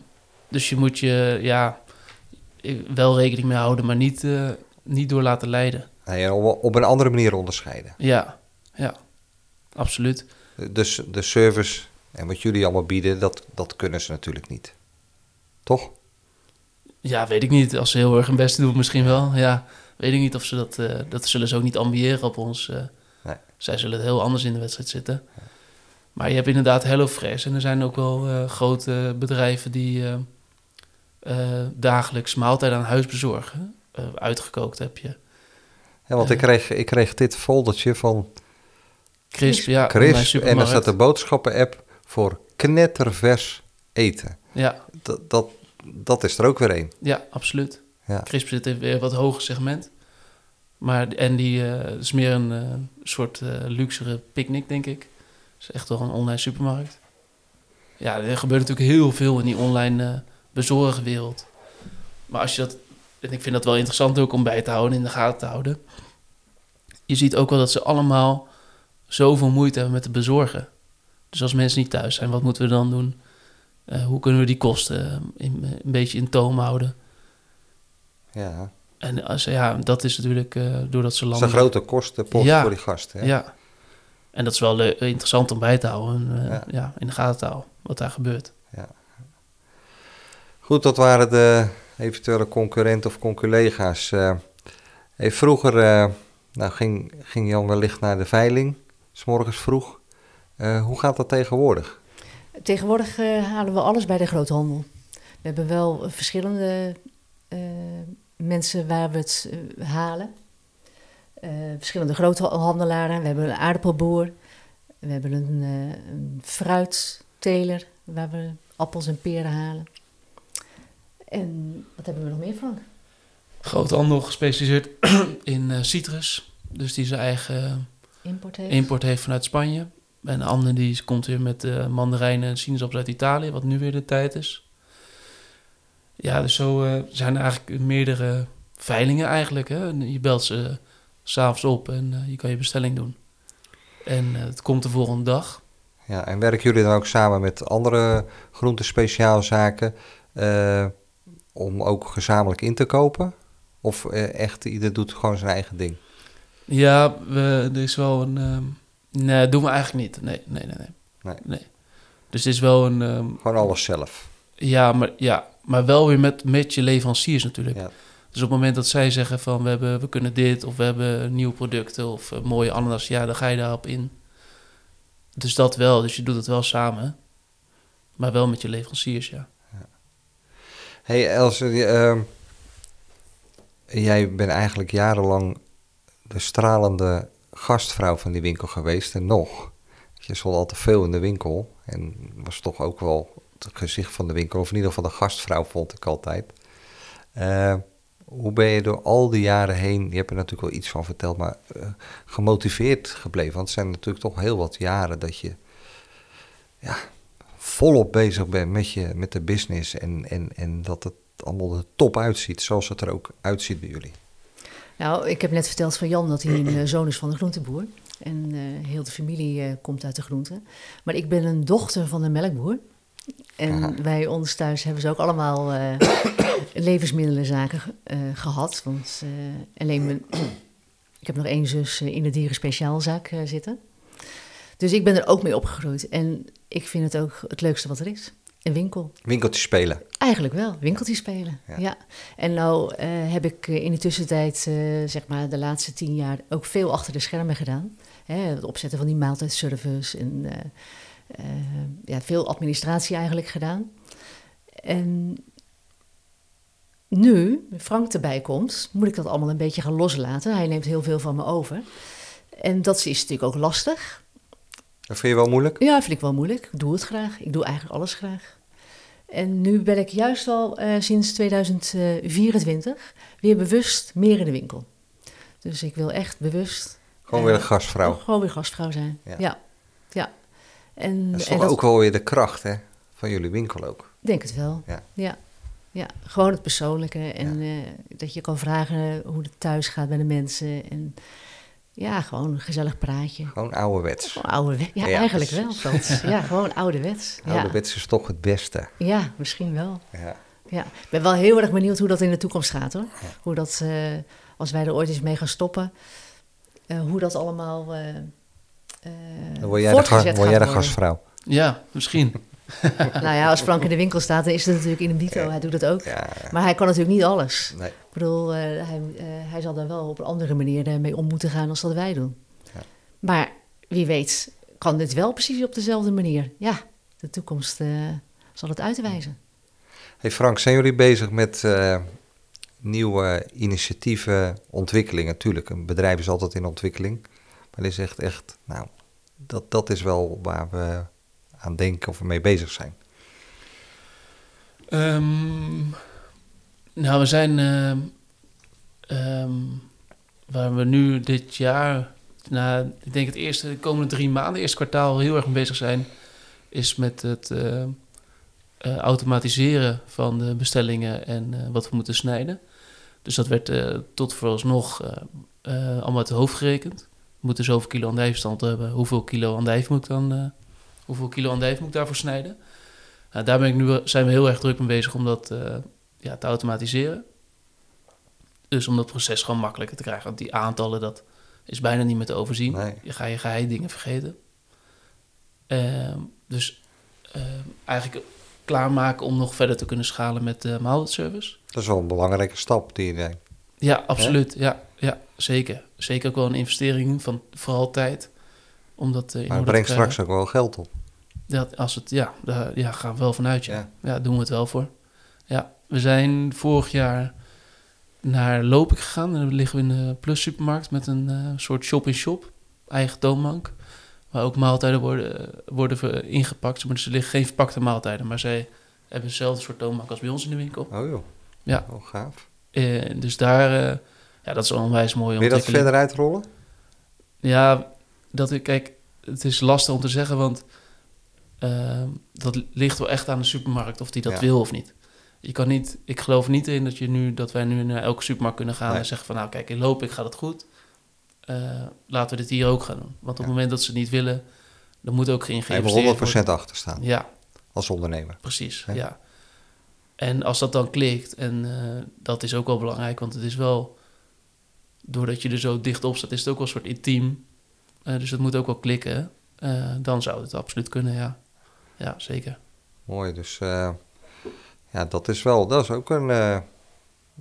dus je moet je ja, wel rekening mee houden, maar niet, eh, niet door laten leiden. Nee, op, op een andere manier onderscheiden. Ja, ja, absoluut. Dus de service en wat jullie allemaal bieden, dat, dat kunnen ze natuurlijk niet. Toch? Ja, weet ik niet. Als ze heel erg hun best doen, misschien wel. Ja, weet ik niet of ze dat... eh, dat zullen ze ook niet ambiëren op ons. eh. Nee. Zij zullen heel anders in de wedstrijd zitten. Maar je hebt inderdaad HelloFresh. En er zijn ook wel eh, grote bedrijven die dagelijks maaltijden aan huis bezorgen. Uitgekookt heb je. Ja, want ik, kreeg, ik kreeg dit foldertje van Crisp, ja. Chris en er supermarkt. staat de boodschappen-app voor knettervers eten. Ja, Dat, dat, dat is er ook weer één. ja, absoluut. Ja. Crisp zit in weer wat hoger segment. Maar, en die eh, is meer een eh, soort eh, luxere picknick, denk ik. is echt wel een online supermarkt. Ja, er gebeurt natuurlijk heel veel in die online bezorgwereld. Maar als je dat... En ik vind dat wel interessant ook om bij te houden, in de gaten te houden. Je ziet ook wel dat ze allemaal zoveel moeite hebben met het bezorgen. Dus als mensen niet thuis zijn, wat moeten we dan doen? Hoe kunnen we die kosten een beetje in toom houden? Ja. En als, ja, dat is natuurlijk eh, doordat ze Dat is landen... een grote kostenpost Ja. voor die gasten. Hè? Ja. En dat is wel le- interessant om bij te houden. En, eh, Ja. ja. in de gaten te houden, wat daar gebeurt. Goed, dat waren de eventuele concurrenten of conculega's. Eh hey, vroeger eh, nou, ging, ging Jan wellicht naar de veiling, s morgens vroeg. Eh, hoe gaat dat tegenwoordig? Tegenwoordig eh, halen we alles bij de groothandel. We hebben wel verschillende eh, mensen waar we het eh, halen. Eh, verschillende groothandelaren. We hebben een aardappelboer. We hebben een, eh, een fruitteler waar we appels en peren halen. En wat hebben we nog meer, Frank? Groothandel gespecialiseerd in citrus. Dus die zijn eigen Import heeft. import heeft vanuit Spanje. En een ander die komt weer met mandarijnen en sinaasappels uit Italië, wat nu weer de tijd is. Ja, dus zo eh, zijn er eigenlijk meerdere veilingen eigenlijk. Hè? Je belt ze s s'avonds op en eh, je kan je bestelling doen. En eh, het komt de volgende dag. Ja, en werken jullie dan ook samen met andere groentespeciaalzaken eh, om ook gezamenlijk in te kopen? Of echt, ieder doet gewoon zijn eigen ding? Ja, we, er is wel een... ehm, nee, dat doen we eigenlijk niet. Nee, nee, nee. nee. Nee. Dus het is wel een... ehm, Gewoon alles zelf. Ja, maar, ja, maar wel weer met, met je leveranciers natuurlijk. Ja. Dus op het moment dat zij zeggen van we, hebben, we kunnen dit of we hebben nieuwe producten of eh, mooie ananas, ja, dan ga je daarop in. Dus dat wel, dus je doet het wel samen, maar wel met je leveranciers, ja. hey Els, eh, ehm, jij bent eigenlijk jarenlang de stralende gastvrouw van die winkel geweest en nog. Je stond al te veel in de winkel en was toch ook wel het gezicht van de winkel, of in ieder geval de gastvrouw vond ik altijd. Eh, hoe ben je door al die jaren heen, je hebt er natuurlijk wel iets van verteld, maar eh, gemotiveerd gebleven? Want het zijn natuurlijk toch heel wat jaren dat je ja, volop bezig bent met, je, met de business en, en, en dat het allemaal er top uitziet, zoals het er ook uitziet bij jullie. Nou, ik heb net verteld van Jan dat hij een eh, zoon is van een groenteboer. En heel de familie komt uit de groenten. Maar ik ben een dochter van een melkboer. En Aha. wij ons thuis hebben ze ook allemaal eh, levensmiddelenzaken eh, gehad. Want eh, alleen mijn, ik heb nog één zus in de dierenspeciaalzaak eh, zitten. Dus ik ben er ook mee opgegroeid. En ik vind het ook het leukste wat er is. Een winkel. Winkeltjes spelen. Eigenlijk wel, winkeltjes spelen. Ja. Ja. En nou heb ik in de tussentijd, zeg maar de laatste tien jaar, ook veel achter de schermen gedaan. Hè, het opzetten van die maaltijdservice en ja, veel administratie eigenlijk gedaan. En nu Frank erbij komt, moet ik dat allemaal een beetje gaan loslaten. Hij neemt heel veel van me over. En dat is natuurlijk ook lastig. Dat vind je wel moeilijk? Ja, vind ik wel moeilijk. Ik doe het graag. Ik doe eigenlijk alles graag. En nu ben ik juist al eh, sinds 2024 weer bewust meer in de winkel. Dus ik wil echt bewust Gewoon Eh, weer een gastvrouw. gewoon weer gastvrouw zijn. Ja. En, Dat is en toch dat- ook wel weer de kracht hè, van jullie winkel ook. Denk het wel. Ja. Ja. ja. gewoon het persoonlijke. En eh, dat je kan vragen hoe het thuis gaat bij de mensen. En ja, gewoon een gezellig praatje. Gewoon ouderwets. Gewoon ouderwets. Ja, Ja, eigenlijk wel. Ja, gewoon ouderwets. Ouderwets is toch het beste. ja, misschien wel. Ja. Ja, ik ben wel heel erg benieuwd hoe dat in de toekomst gaat hoor. Hoe dat, eh, als wij er ooit eens mee gaan stoppen, eh, hoe dat allemaal Dan word jij de, ga- voortgezet word jij de gaat worden. gastvrouw. Ja, misschien. Nou ja, als Frank in de winkel staat, dan is het natuurlijk in een dito. Hij doet dat ook. Ja, Maar hij kan natuurlijk niet alles. nee. Ik bedoel, eh, hij, eh, hij zal daar wel op een andere manier eh, mee om moeten gaan als dat wij doen. Ja. Maar wie weet, kan dit wel precies op dezelfde manier? Ja, de toekomst eh, zal het uitwijzen. Hey Frank, zijn jullie bezig met eh, nieuwe initiatieven, ontwikkelingen? Natuurlijk, een bedrijf is altijd in ontwikkeling. Maar dit is echt, echt nou, dat, dat is wel waar we aan denken of we mee bezig zijn. Ehm, nou, we zijn ehm, ehm, waar we nu dit jaar, na, ik denk het eerste, de komende drie maanden, eerste kwartaal, heel erg mee bezig zijn, is met het eh, eh, automatiseren van de bestellingen en eh, wat we moeten snijden. Dus dat werd eh, tot vooralsnog eh, eh, allemaal uit het hoofd gerekend. Moeten zoveel kilo andijfstand hebben. Hoeveel kilo andijf moet ik dan, eh, hoeveel kilo andijf moet ik daarvoor snijden? Nou, daar ben ik nu, zijn we heel erg druk mee bezig om dat eh, ja, te automatiseren. Dus om dat proces gewoon makkelijker te krijgen. Want die aantallen, dat is bijna niet meer te overzien. Nee. Je ga je geheim dingen vergeten. Ehm, dus ehm, eigenlijk klaarmaken om nog verder te kunnen schalen met de maaltijdservice. Dat is wel een belangrijke stap die je neemt. Ja, absoluut. Ja, ja, zeker. Zeker ook wel een investering van vooral tijd. Omdat, eh, Maar het brengt krijgen. straks ook wel geld op. Dat, als het, ja, daar ja, gaan we wel vanuit, ja. Ja. ja. doen we het wel voor. Ja, we zijn vorig jaar naar Lopik gegaan. En dan liggen we in de Plus supermarkt met een eh, soort shop-in-shop. Eigen toonbank. Waar ook maaltijden worden, worden ingepakt. Maar dus er liggen geen verpakte maaltijden. Maar zij hebben hetzelfde soort toonbank als bij ons in de winkel. Oh joh. Ja. Oh, gaaf. Eh, dus daar, eh, ja, dat is een onwijs mooie Wil je dat verder uitrollen? Ja, dat ik, kijk, het is lastig om te zeggen, want ehm, dat ligt wel echt aan de supermarkt of die dat Ja. wil of niet. Je kan niet, ik geloof niet in dat, je nu, dat wij nu naar elke supermarkt kunnen gaan Nee. en zeggen van nou kijk, in loop ik gaat het goed. Eh, laten we dit hier ook gaan doen. Want op Ja. het moment dat ze het niet willen, dan moet ook geen geïnvesteerd worden. 100% achter staan Ja, als ondernemer. precies. Ja. En als dat dan klikt, en eh, dat is ook wel belangrijk, want het is wel, doordat je er zo dicht op staat, is het ook wel een soort intiem. Eh, dus het moet ook wel klikken. Eh, dan zou het absoluut kunnen, ja. Ja, zeker. Mooi, dus eh, ja, dat is wel, dat is ook een, eh,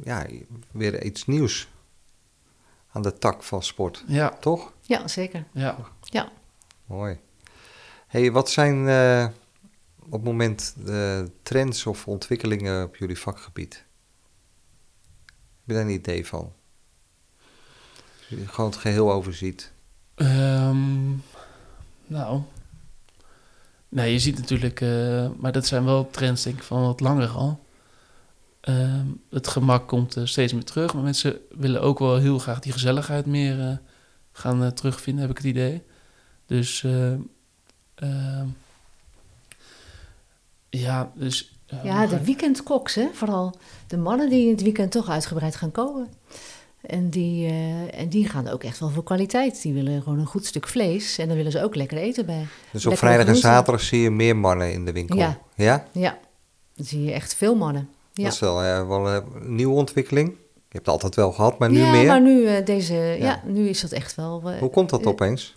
ja, weer iets nieuws aan de tak van sport, Ja, toch? Ja, zeker. ja. Mooi. hey, wat zijn eh, op het moment de trends of ontwikkelingen op jullie vakgebied? Heb je daar een idee van? Als je gewoon het geheel overziet. Ehm, nou, nee, je ziet natuurlijk, eh, maar dat zijn wel trends denk ik van wat langer al. Ehm, het gemak komt eh, steeds meer terug, maar mensen willen ook wel heel graag die gezelligheid meer eh, gaan terugvinden, heb ik het idee. Dus, eh, ehm, ja, dus... eh, Ja, de weekendkoks, hè? vooral de mannen die in het weekend toch uitgebreid gaan komen. En die, eh, en die gaan ook echt wel voor kwaliteit. Die willen gewoon een goed stuk vlees en dan willen ze ook lekker eten bij. Dus op vrijdag en zaterdag zie je meer mannen in de winkel. Ja. Ja? Ja, dan zie je echt veel mannen. Ja, Dat is wel, eh, wel een nieuwe ontwikkeling. Je hebt het altijd wel gehad, maar nu ja meer. maar nu, deze, ja. nu is dat echt wel... Hoe komt dat opeens?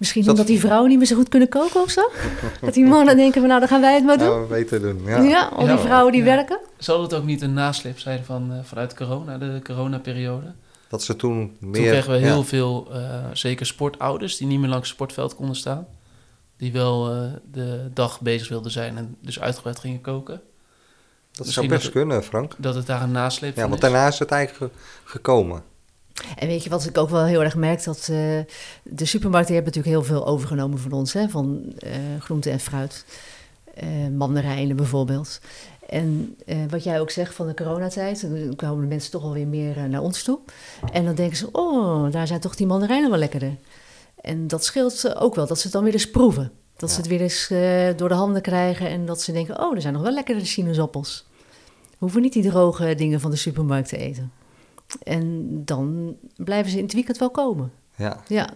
Misschien Is dat- omdat die vrouwen niet meer zo goed kunnen koken of zo? dat die mannen denken van nou, dan gaan wij het maar doen. Nou, we weten doen. Ja, Ja. al die Ja, vrouwen die ja. werken. Zal het ook niet een naslip zijn van, eh, vanuit corona, de coronaperiode? Dat ze toen meer... Toen kregen we ja. heel veel, eh, zeker sportouders, die niet meer langs het sportveld konden staan. Die wel eh, de dag bezig wilden zijn en dus uitgebreid gingen koken. Dat zou best dat- kunnen, Frank. Dat het daar een nasleep Ja, van want daarna is het eigenlijk ge- gekomen. En weet je wat ik ook wel heel erg merk? Dat eh, de supermarkten hebben natuurlijk heel veel overgenomen van ons. Hè? Van eh groente en fruit. Eh, mandarijnen bijvoorbeeld. En wat jij ook zegt van de coronatijd. Dan kwamen de mensen toch alweer meer naar ons toe. En dan denken ze, oh, daar zijn toch die mandarijnen wel lekkerder. En dat scheelt ook wel, dat ze het dan weer eens proeven. Dat Ja. ze het weer eens door de handen krijgen. En dat ze denken, oh, er zijn nog wel lekkere sinaasappels. We hoeven niet die droge dingen van de supermarkt te eten. En dan blijven ze in het weekend wel komen. Ja. Ja,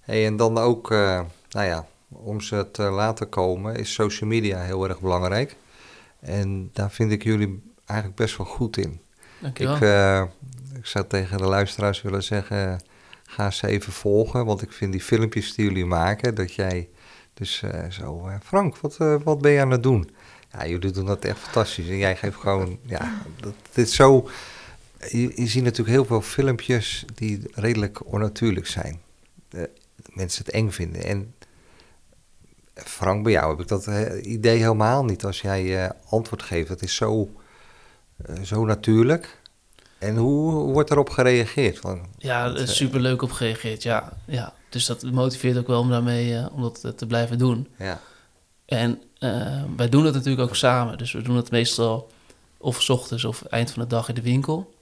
Hey, en dan ook, eh, nou ja, om ze te laten komen, is social media heel erg belangrijk. En daar vind ik jullie eigenlijk best wel goed in. Dankjewel. Ik, eh, ik zou tegen de luisteraars willen zeggen, ga ze even volgen. Want ik vind die filmpjes die jullie maken, dat jij dus eh, zo... eh, Frank, wat, wat ben je aan het doen? Ja, jullie doen dat echt fantastisch. En jij geeft gewoon, ja, dat, dit is zo... Je, je ziet natuurlijk heel veel filmpjes die redelijk onnatuurlijk zijn. Eh, mensen het eng vinden. En Frank, bij jou heb ik dat eh, idee helemaal niet. Als jij eh, antwoord geeft, het is zo, eh, zo natuurlijk. En hoe, wordt erop gereageerd? Van, ja, er is eh, super leuk op gereageerd. Ja, ja. Dus dat motiveert ook wel om daarmee eh, om dat eh, te blijven doen. ja, En eh, wij doen het natuurlijk ook samen. Dus we doen het meestal of 's ochtends of eind van de dag in de winkel.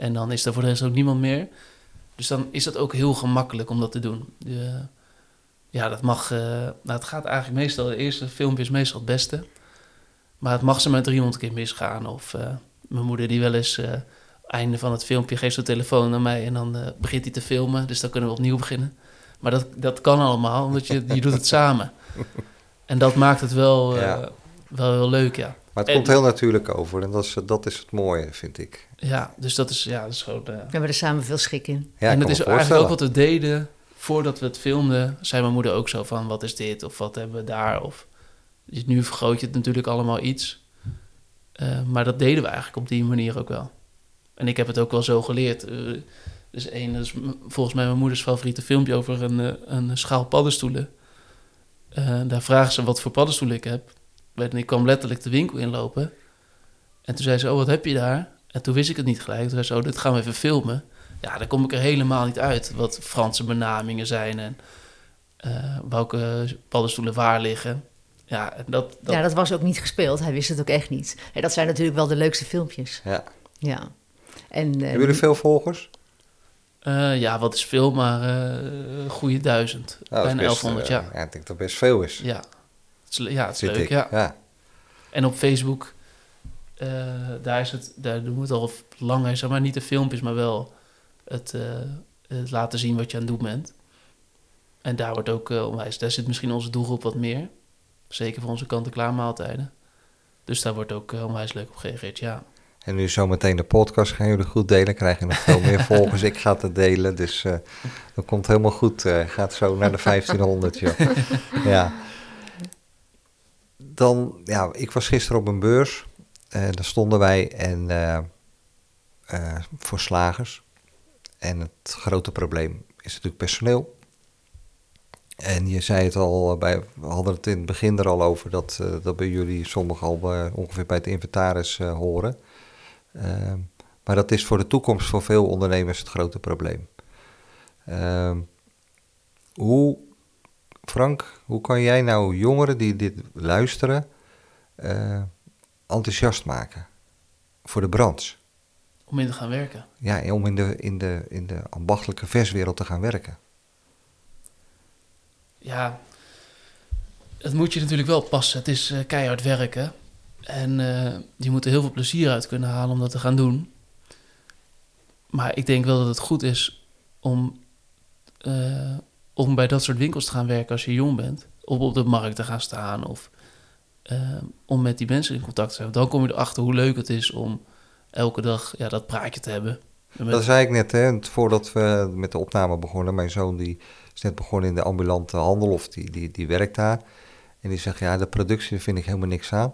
En dan is er voor de rest ook niemand meer. Dus dan is dat ook heel gemakkelijk om dat te doen. De- ja, dat mag... eh, nou, het gaat eigenlijk meestal... De eerste filmpje is meestal het beste. Maar het mag ze maar 300 keer misgaan. Of eh, mijn moeder die wel eens... eh, einde van het filmpje geeft zijn telefoon naar mij... en dan begint hij te filmen. Dus dan kunnen we opnieuw beginnen. Maar dat, dat kan allemaal, omdat je, je doet het samen. En dat maakt het wel, Ja. wel heel leuk, ja. Maar het En- komt heel natuurlijk over en dat is, dat is het mooie, vind ik. Ja, dus dat is, ja, dat is gewoon... eh, We hebben er samen veel schik in. Ja, en dat is eigenlijk ook wat we deden voordat we het filmden. Zei mijn moeder ook zo van, wat is dit? Of wat hebben we daar? Of, dus nu vergroot je het natuurlijk allemaal iets. Eh, maar dat deden we eigenlijk op die manier ook wel. En ik heb het ook wel zo geleerd. Eh, dus één, dat is volgens mij mijn moeders favoriete filmpje over een, een schaal paddenstoelen. Eh, daar vragen ze wat voor paddenstoelen ik heb. Ik kwam letterlijk de winkel inlopen. En toen zei ze, oh, wat heb je daar? En toen wist ik het niet gelijk. Toen zei ze, oh, dit gaan we even filmen. Ja, dan kom ik er helemaal niet uit wat Franse benamingen zijn en eh, welke paddenstoelen waar liggen. Ja, en dat, dat, Ja, dat was ook niet gespeeld. Hij wist het ook echt niet. En dat zijn natuurlijk wel de leukste filmpjes. Ja. Ja. En, eh, Hebben jullie veel volgers? eh, ja, wat is veel, maar eh, een goede duizend. Nou, bijna best, 1100, eh, ja. ja. Ik denk dat best veel is. Ja, het is, le- ja, het is Vind leuk, ja. ja. En op Facebook, eh, daar, is het, daar doen we het al langer, zeg maar niet de filmpjes, maar wel het, eh, het laten zien wat je aan het doen bent. En daar wordt ook onwijs, daar zit misschien onze doelgroep wat meer. Zeker voor onze kant-en-klaar maaltijden. Dus daar wordt ook onwijs leuk op gereageerd, ja. En nu zometeen de podcast gaan jullie goed delen. Krijgen nog veel meer volgers. Ik ga het delen. Dus dat komt helemaal goed. gaat zo naar de 1500. joh. ja. Dan, ja, ik was gisteren op een beurs. eh daar stonden wij en eh, voor slagers. En het grote probleem is natuurlijk personeel. En je zei het al, bij, we hadden het in het begin er al over dat, dat bij jullie sommigen al ongeveer bij het inventaris horen. Ehm, maar dat is voor de toekomst voor veel ondernemers het grote probleem. Ehm, hoe, Frank, hoe kan jij nou jongeren die dit luisteren eh, enthousiast maken voor de branche? Om in te gaan werken. Ja, om in de, in de, in de ambachtelijke verswereld te gaan werken. Ja, het moet je natuurlijk wel passen. Het is eh, keihard werken. En eh, je moet er heel veel plezier uit kunnen halen om dat te gaan doen. Maar ik denk wel dat het goed is om, om bij dat soort winkels te gaan werken als je jong bent. Of op de markt te gaan staan. Of eh, om met die mensen in contact te zijn. Dan kom je erachter hoe leuk het is om elke dag ja, dat praatje te hebben. Met- Dat zei ik net, hè, voordat we met de opname begonnen. Mijn zoon die is net begonnen in de ambulante handel of die, die, die werkt daar. En die zegt, ja, de productie vind ik helemaal niks aan.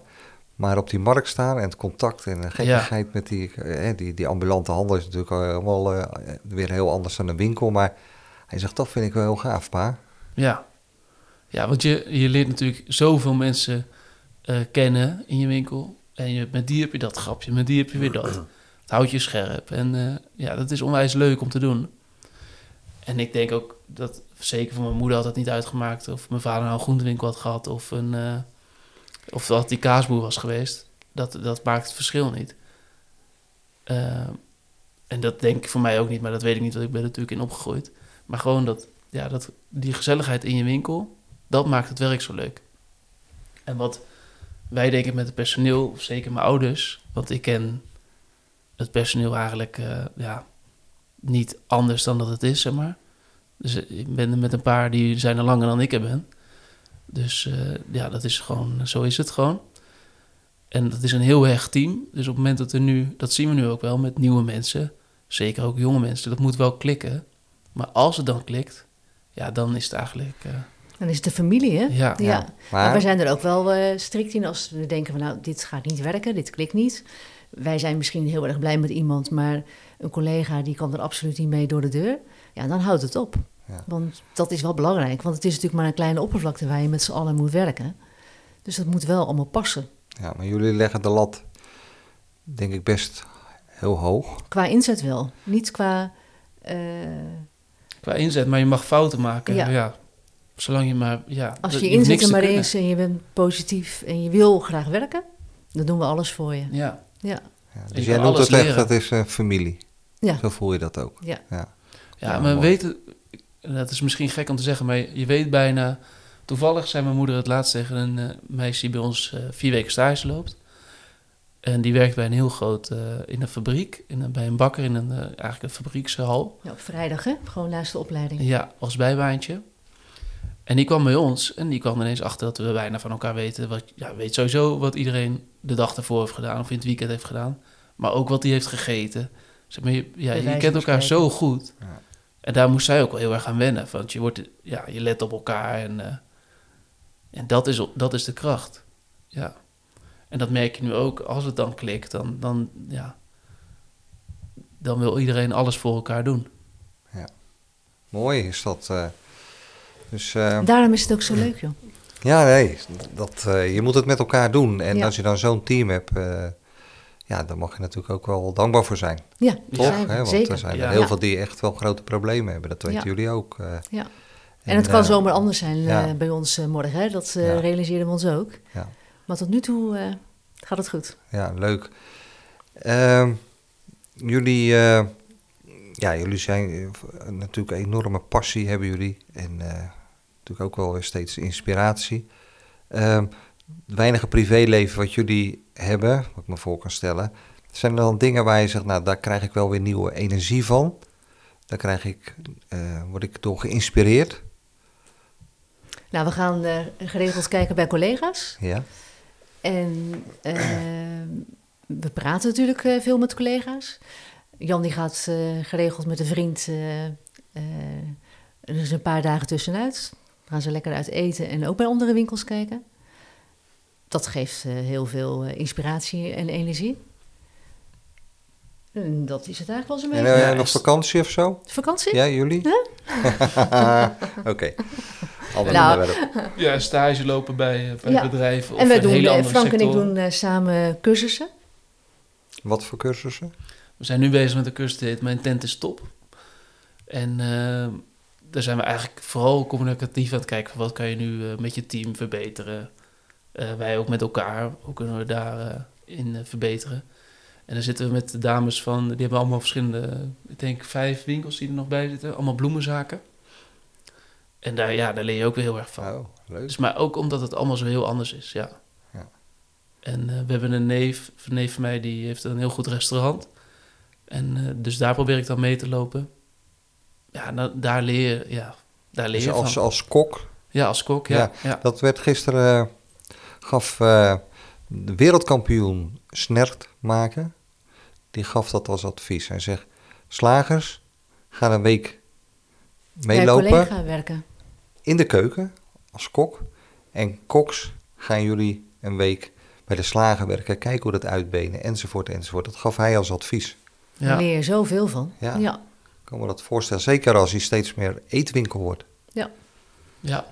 Maar op die markt staan en het contact en de gekkigheid met die, eh, die, die ambulante handel is natuurlijk al helemaal eh, weer heel anders dan een winkel. Maar hij zegt, dat vind ik wel heel gaaf, pa. Ja, ja want je, je leert natuurlijk zoveel mensen eh, kennen in je winkel. En je, met die heb je dat grapje, met die heb je weer dat. Het houdt je scherp. En eh, ja, dat is onwijs leuk om te doen. En ik denk ook dat, zeker voor mijn moeder had het niet uitgemaakt... of mijn vader nou een groentewinkel had gehad... of, een, eh, of dat die kaasboer was geweest. Dat, dat maakt het verschil niet. En dat denk ik voor mij ook niet, maar dat weet ik niet, want ik ben natuurlijk in opgegroeid. Maar gewoon dat, ja, dat, die gezelligheid in je winkel, dat maakt het werk zo leuk. En wat wij denken met het personeel, of zeker mijn ouders, want ik ken het personeel eigenlijk eh, ja, niet anders dan dat het is, zeg maar. Dus eh, ik ben er met een paar die zijn er langer dan ik er ben. Dus eh, ja, dat is gewoon, zo is het gewoon. En dat is een heel hecht team. Dus op het moment dat er nu, dat zien we nu ook wel met nieuwe mensen, zeker ook jonge mensen, dat moet wel klikken. Maar als het dan klikt, ja, dan is het eigenlijk. eh, Dan is het de familie, hè? ja, Ja. Ja, Maar wij maar zijn er ook wel eh, strikt in als we denken van nou, dit gaat niet werken, dit klikt niet. Wij zijn misschien heel erg blij met iemand, maar een collega die kan er absoluut niet mee door de deur. Ja, dan houdt het op. Ja. Want dat is wel belangrijk, want het is natuurlijk maar een kleine oppervlakte waar je met z'n allen moet werken. Dus dat moet wel allemaal passen. ja, maar jullie leggen de lat, denk ik, best heel hoog. Qua inzet wel, niet qua... eh, qua inzet, maar je mag fouten maken. Ja. Ja. Zolang je maar. Ja, als dat- je hoeft inzet niks er maar is en je bent positief en je wil graag werken, dan doen we alles voor je. Ja, Ja, Ja, Je dus jij noemt het echt, dat is een familie. ja, Zo voel je dat ook. ja. Ja. ja, Ja, maar mooi. weten. Dat is misschien gek om te zeggen, maar je weet bijna. Toevallig zei mijn moeder het laatst tegen een eh, meisje die bij ons eh, vier weken stage loopt. En die werkt bij een heel groot, eh, in een fabriek, in een, bij een bakker in een, eh, eigenlijk een fabriekshal. Ja, op vrijdag hè, gewoon naast de opleiding. Ja, als bijbaantje. En die kwam bij ons en die kwam ineens achter dat we bijna van elkaar weten. Wat, ja, weet sowieso wat iedereen de dag ervoor heeft gedaan of in het weekend heeft gedaan. Maar ook wat hij heeft gegeten. Zeg maar, je, ja, je kent elkaar zo goed. Ja. En daar moest zij ook wel heel erg aan wennen. Want je, wordt, ja, je let op elkaar en, eh, en dat, is, dat is de kracht. Ja. En dat merk je nu ook. Als het dan klikt, dan, dan, ja, dan wil iedereen alles voor elkaar doen. Mooi is dat. eh. dus eh, Daarom is het ook zo leuk, joh. ja, nee, dat, eh, je moet het met elkaar doen. En Ja. als je dan zo'n team hebt, eh, ja, daar mag je natuurlijk ook wel dankbaar voor zijn. Ja, Toch? zijn we, Hè? Want zeker. er zijn Ja. er heel Ja. veel die echt wel grote problemen hebben. Dat weten Ja. jullie ook. eh. Ja. En het kan zomaar anders zijn eh, ja. bij ons morgen, hè? dat Ja. realiseerden we ons ook. Ja. Maar tot nu toe eh, gaat het goed. Ja, leuk. Ehm, jullie, eh, ja, jullie zijn eh, natuurlijk een enorme passie hebben jullie. En natuurlijk ook wel weer steeds inspiratie. Ehm, weinige privéleven wat jullie hebben, wat ik me voor kan stellen. Zijn er dan dingen waar je zegt, nou daar krijg ik wel weer nieuwe energie van? Daar krijg ik, word ik door geïnspireerd? Nou, we gaan geregeld kijken bij collega's. Ja, En eh, we praten natuurlijk eh, veel met collega's. Jan die gaat eh, geregeld met een vriend eh, er is een paar dagen tussenuit. Dan gaan ze lekker uit eten en ook bij andere winkels kijken. Dat geeft heel veel inspiratie en energie. En dat is het eigenlijk wel zo'n en beetje. eh, Ja, nog vakantie of zo? Vakantie? Ja, jullie? Oké. Nou. Ja, stage lopen bij, eh, bij Ja. bedrijven. Of en wij een doen, hele eh, andere Frank en ik doen eh, samen cursussen. Wat voor cursussen? We zijn nu bezig met een cursus die heet Mijn tent is top. En eh, daar zijn we eigenlijk vooral communicatief aan het kijken. van Wat kan je nu met je team verbeteren? Eh, wij ook met elkaar. Hoe kunnen we daarin in verbeteren? En dan zitten we met de dames van... Die hebben allemaal verschillende... Ik denk vijf winkels die er nog bij zitten. Allemaal bloemenzaken. En daar, ja, daar leer je ook weer heel erg van. Oh, leuk. Dus, maar ook omdat het allemaal zo heel anders is, ja. Ja. En eh, we hebben een neef, een neef van mij, die heeft een heel goed restaurant. En eh, dus daar probeer ik dan mee te lopen. Ja, nou, daar leer je, ja, daar leer Dus je als, van. als kok, Ja, als kok, ja. Ja. ja. dat werd gisteren, eh, gaf de wereldkampioen snert maken, die gaf dat als advies. Hij zegt, slagers gaan een week Bij meelopen collega werken. in de keuken als kok. En koks gaan jullie een week bij de slager werken, kijken hoe dat uitbenen, enzovoort, enzovoort. Dat gaf hij als advies. Daar Ja. leer je zoveel van. Ja. ja. Ik kan me dat voorstellen, zeker als hij steeds meer eetwinkel wordt. Ja.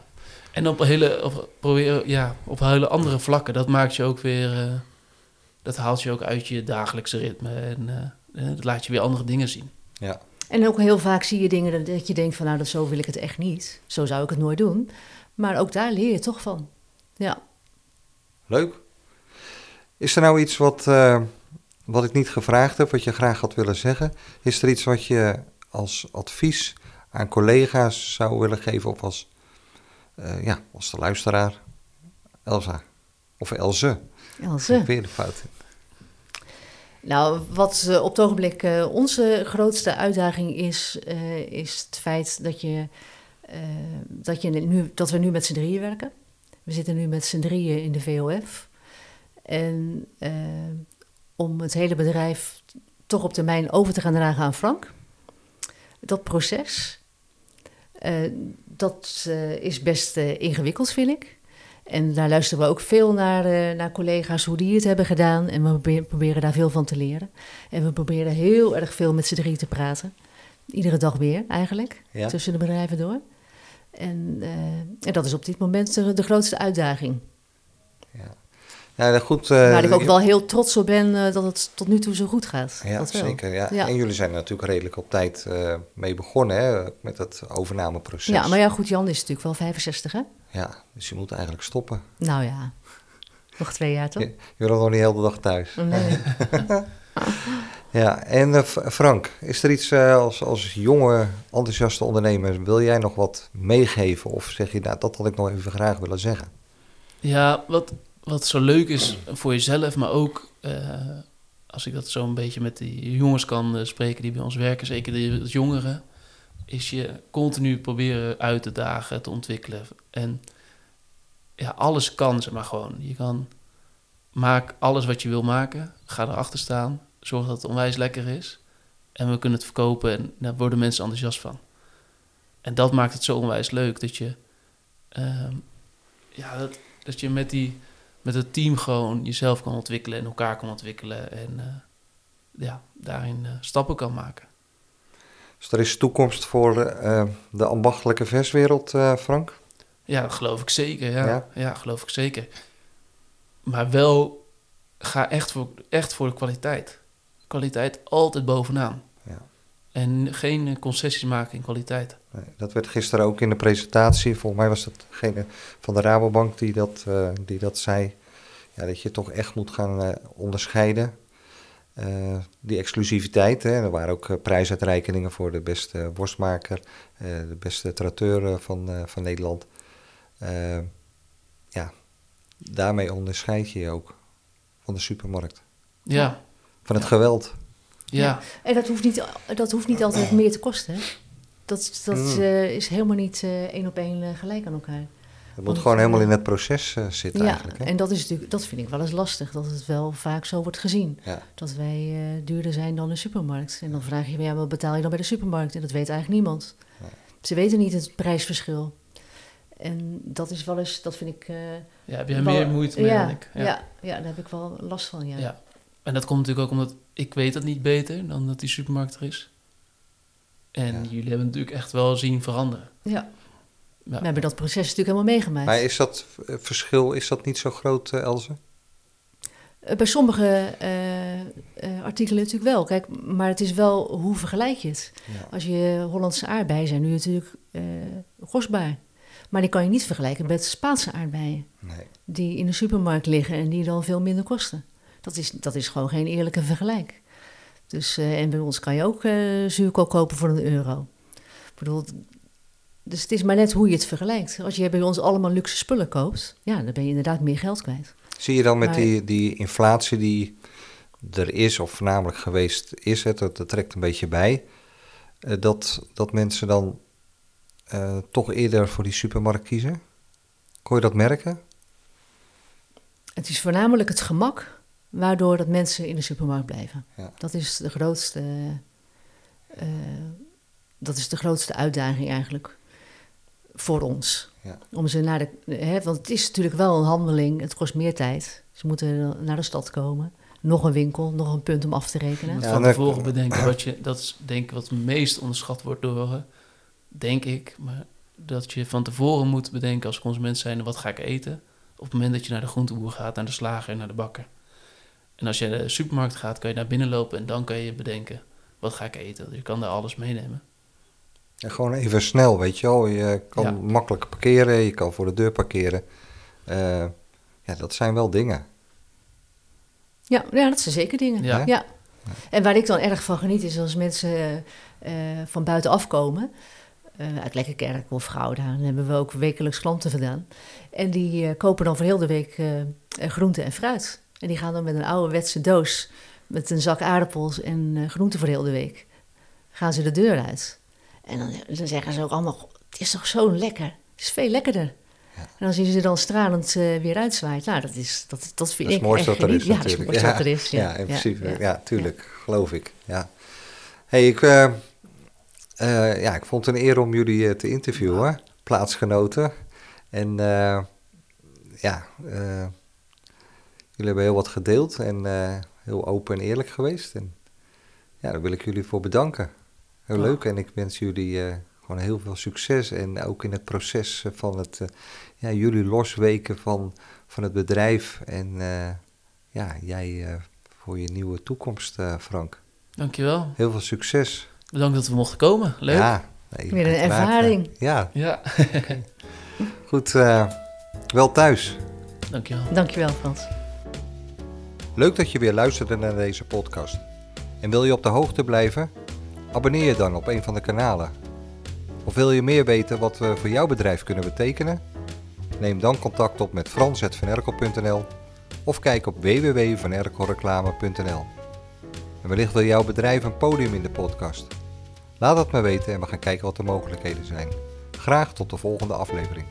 En op hele, op, proberen, ja, op hele andere vlakken, dat maakt je ook weer, eh, dat haalt je ook uit je dagelijkse ritme en eh, eh, dat laat je weer andere dingen zien. Ja, En ook heel vaak zie je dingen dat- je denkt van nou, dat zo wil ik het echt niet. Zo zou ik het nooit doen. Maar ook daar leer je toch van. Ja. leuk. Is er nou iets wat, eh, wat ik niet gevraagd heb, wat je graag had willen zeggen? Is er iets wat je als advies aan collega's zou willen geven of als, eh, ja, als de luisteraar? Elsa. Of Elze. Else. Weer de fout. Nou, wat eh, op het ogenblik eh, onze grootste uitdaging is, eh, is het feit dat, je, dat, je nu, dat we nu met z'n drieën werken. We zitten nu met z'n drieën in de VOF. En om het hele bedrijf toch op termijn over te gaan dragen aan Frank. Dat proces, dat is best ingewikkeld, vind ik. En daar luisteren we ook veel naar, eh, naar collega's hoe die het hebben gedaan. En we probe- proberen daar veel van te leren. En we proberen heel erg veel met z'n drie te praten. Iedere dag weer eigenlijk, Ja. tussen de bedrijven door. En, eh, en dat is op dit moment de, de grootste uitdaging. Ja, goed. eh, Waar ik ook wel heel trots op ben eh, dat het tot nu toe zo goed gaat. Ja, dat wel. zeker. Ja. Ja. En jullie zijn er natuurlijk redelijk op tijd eh, mee begonnen hè, met het overnameproces. Ja, maar ja, goed, Jan is natuurlijk wel 65, hè? Ja, dus je moet eigenlijk stoppen. Nou ja, nog twee jaar toch? Je, je bent nog niet de hele dag thuis. Nee. Ja, en eh, Frank, is er iets eh, als, als jonge, enthousiaste ondernemer, wil jij nog wat meegeven? Of zeg je, nou, dat had ik nog even graag willen zeggen? Ja, wat, wat zo leuk is voor jezelf, maar ook eh, als ik dat zo een beetje met die jongens kan eh, spreken die bij ons werken, zeker de, jongeren. is je continu proberen uit te dagen, te ontwikkelen. En ja, alles kan, zeg maar gewoon. Je kan, maak alles wat je wil maken, ga erachter staan, zorg dat het onwijs lekker is. En we kunnen het verkopen en daar worden mensen enthousiast van. En dat maakt het zo onwijs leuk dat je, ehm, ja, dat, dat je met, die, met het team gewoon jezelf kan ontwikkelen en elkaar kan ontwikkelen. En eh, ja, daarin eh, stappen kan maken. Dus er is toekomst voor eh, de ambachtelijke verswereld, Frank? Ja, dat geloof ik zeker. Ja, Ja? ja? geloof ik zeker. Maar wel, ga echt voor, echt voor de kwaliteit. Kwaliteit altijd bovenaan. En geen concessies maken in kwaliteit. Nee, dat werd gisteren ook in de presentatie. Volgens mij was dat degene van de Rabobank die dat, eh, die dat zei. Ja, dat je toch echt moet gaan eh, onderscheiden. Eh, die exclusiviteit. Hè. Er waren ook prijsuitreikingen voor de beste worstmaker. de beste traiteur van, van Nederland. Ja, daarmee onderscheid je je ook van de supermarkt. Ja, Van het geweld. Ja. En dat hoeft niet, dat hoeft niet altijd meer te kosten. hè? Dat, dat Mm. eh, is helemaal niet eh, één op één eh, gelijk aan elkaar. Het moet Want, gewoon helemaal in het proces zitten Ja, eigenlijk. Hè? en dat, is natuurlijk, dat vind ik wel eens lastig, dat het wel vaak zo wordt gezien. Ja. Dat wij eh, duurder zijn dan de supermarkt. En dan vraag je me, ja, wat betaal je dan bij de supermarkt? En dat weet eigenlijk niemand. Nee. Ze weten niet het prijsverschil. En dat is wel eens, dat vind ik... eh, ja heb jij wel- meer moeite mee ja, dan ik? Ja. Ja, daar heb ik wel last van, ja. Ja. En dat komt natuurlijk ook omdat ik weet het niet beter dan dat die supermarkt er is. En Ja. jullie hebben natuurlijk echt wel zien veranderen. Ja. Ja. We hebben dat proces natuurlijk helemaal meegemaakt. Maar is dat eh, verschil is dat niet zo groot, eh, Elze? Eh, Bij sommige eh, eh, artikelen natuurlijk wel. Kijk, maar het is wel, hoe vergelijk je het? Ja. Als je Hollandse aardbeien zijn nu natuurlijk eh, kostbaar. Maar die kan je niet vergelijken met Spaanse aardbeien. Nee. Die in de supermarkt liggen en die dan veel minder kosten. Dat is, dat is gewoon geen eerlijke vergelijk. Dus, eh, en bij ons kan je ook eh zuurkool kopen voor een euro. Ik bedoel, dus het is maar net hoe je het vergelijkt. Als je bij ons allemaal luxe spullen koopt, ja, dan ben je inderdaad meer geld kwijt. Zie je dan met Maar- die, die inflatie die er is, of voornamelijk geweest is, het, dat, dat trekt een beetje bij, eh, dat, dat mensen dan toch eerder voor die supermarkt kiezen? Kon je dat merken? Het is voornamelijk het gemak waardoor dat mensen in de supermarkt blijven. Ja. Dat is de grootste, eh, dat is de grootste uitdaging eigenlijk voor ons. Ja. Om ze naar de, hè, want het is natuurlijk wel een handeling, het kost meer tijd. Ze moeten naar de stad komen, nog een winkel, nog een punt om af te rekenen. Ja, van tevoren bedenken wat je, dat is denk ik wat het meest onderschat wordt door, eh, denk ik, maar dat je van tevoren moet bedenken als consument zijn, wat ga ik eten? Op het moment dat je naar de groenteboer gaat, naar de slager, naar de bakker. En als je naar de supermarkt gaat, kan je naar binnen lopen en dan kan je bedenken, wat ga ik eten? Je kan daar alles meenemen. En gewoon even snel, weet je wel. Je kan Ja. makkelijk parkeren, je kan voor de deur parkeren. Eh, ja, dat zijn wel dingen. Ja, ja, dat zijn zeker dingen. Ja. Ja. En waar ik dan erg van geniet is als mensen eh, eh, van buitenaf komen. eh, uit Lekkerkerk of Gouda. Dan hebben we ook wekelijks klanten vandaan. En die eh, kopen dan voor heel de week groente en fruit. En die gaan dan met een ouderwetse doos met een zak aardappels en eh groenten voor heel de week. Gaan ze de deur uit. En dan, dan zeggen ze ook allemaal, "Goh, het is toch zo lekker. Het is veel lekkerder. En als je ze dan stralend eh, weer uitzwaait, nou, dat, is, dat, dat vind Dat ik echt er is Ja, dat is natuurlijk. mooiste wat er is. Ja, in principe. Ja, ja. tuurlijk. Geloof ik. Ja. Hey, ik, eh, eh, ja, ik vond het een eer om jullie eh, te interviewen. Plaatsgenoten. En eh, ja, eh, jullie hebben heel wat gedeeld en eh, heel open en eerlijk geweest. En ja, daar wil ik jullie voor bedanken. Heel Ja. leuk. En ik wens jullie eh, gewoon heel veel succes. En ook in het proces van het, eh, ja, jullie losweken van, van het bedrijf. En eh, ja, jij eh, voor je nieuwe toekomst, eh, Frank. Dankjewel. Heel veel succes. Bedankt dat we mochten komen. Leuk. Ja, nee, Weer een ervaring. ja, Ja. goed. eh, wel thuis. Dankjewel. Dankjewel, Frans. Leuk dat je weer luisterde naar deze podcast. En wil je op de hoogte blijven? Abonneer je dan op een van de kanalen. Of wil je meer weten wat we voor jouw bedrijf kunnen betekenen? Neem dan contact op met frans.vanerkel.nl of kijk op www.vanerkelreclame.nl. En wellicht wil jouw bedrijf een podium in de podcast. Laat het me weten en we gaan kijken wat de mogelijkheden zijn. Graag tot de volgende aflevering.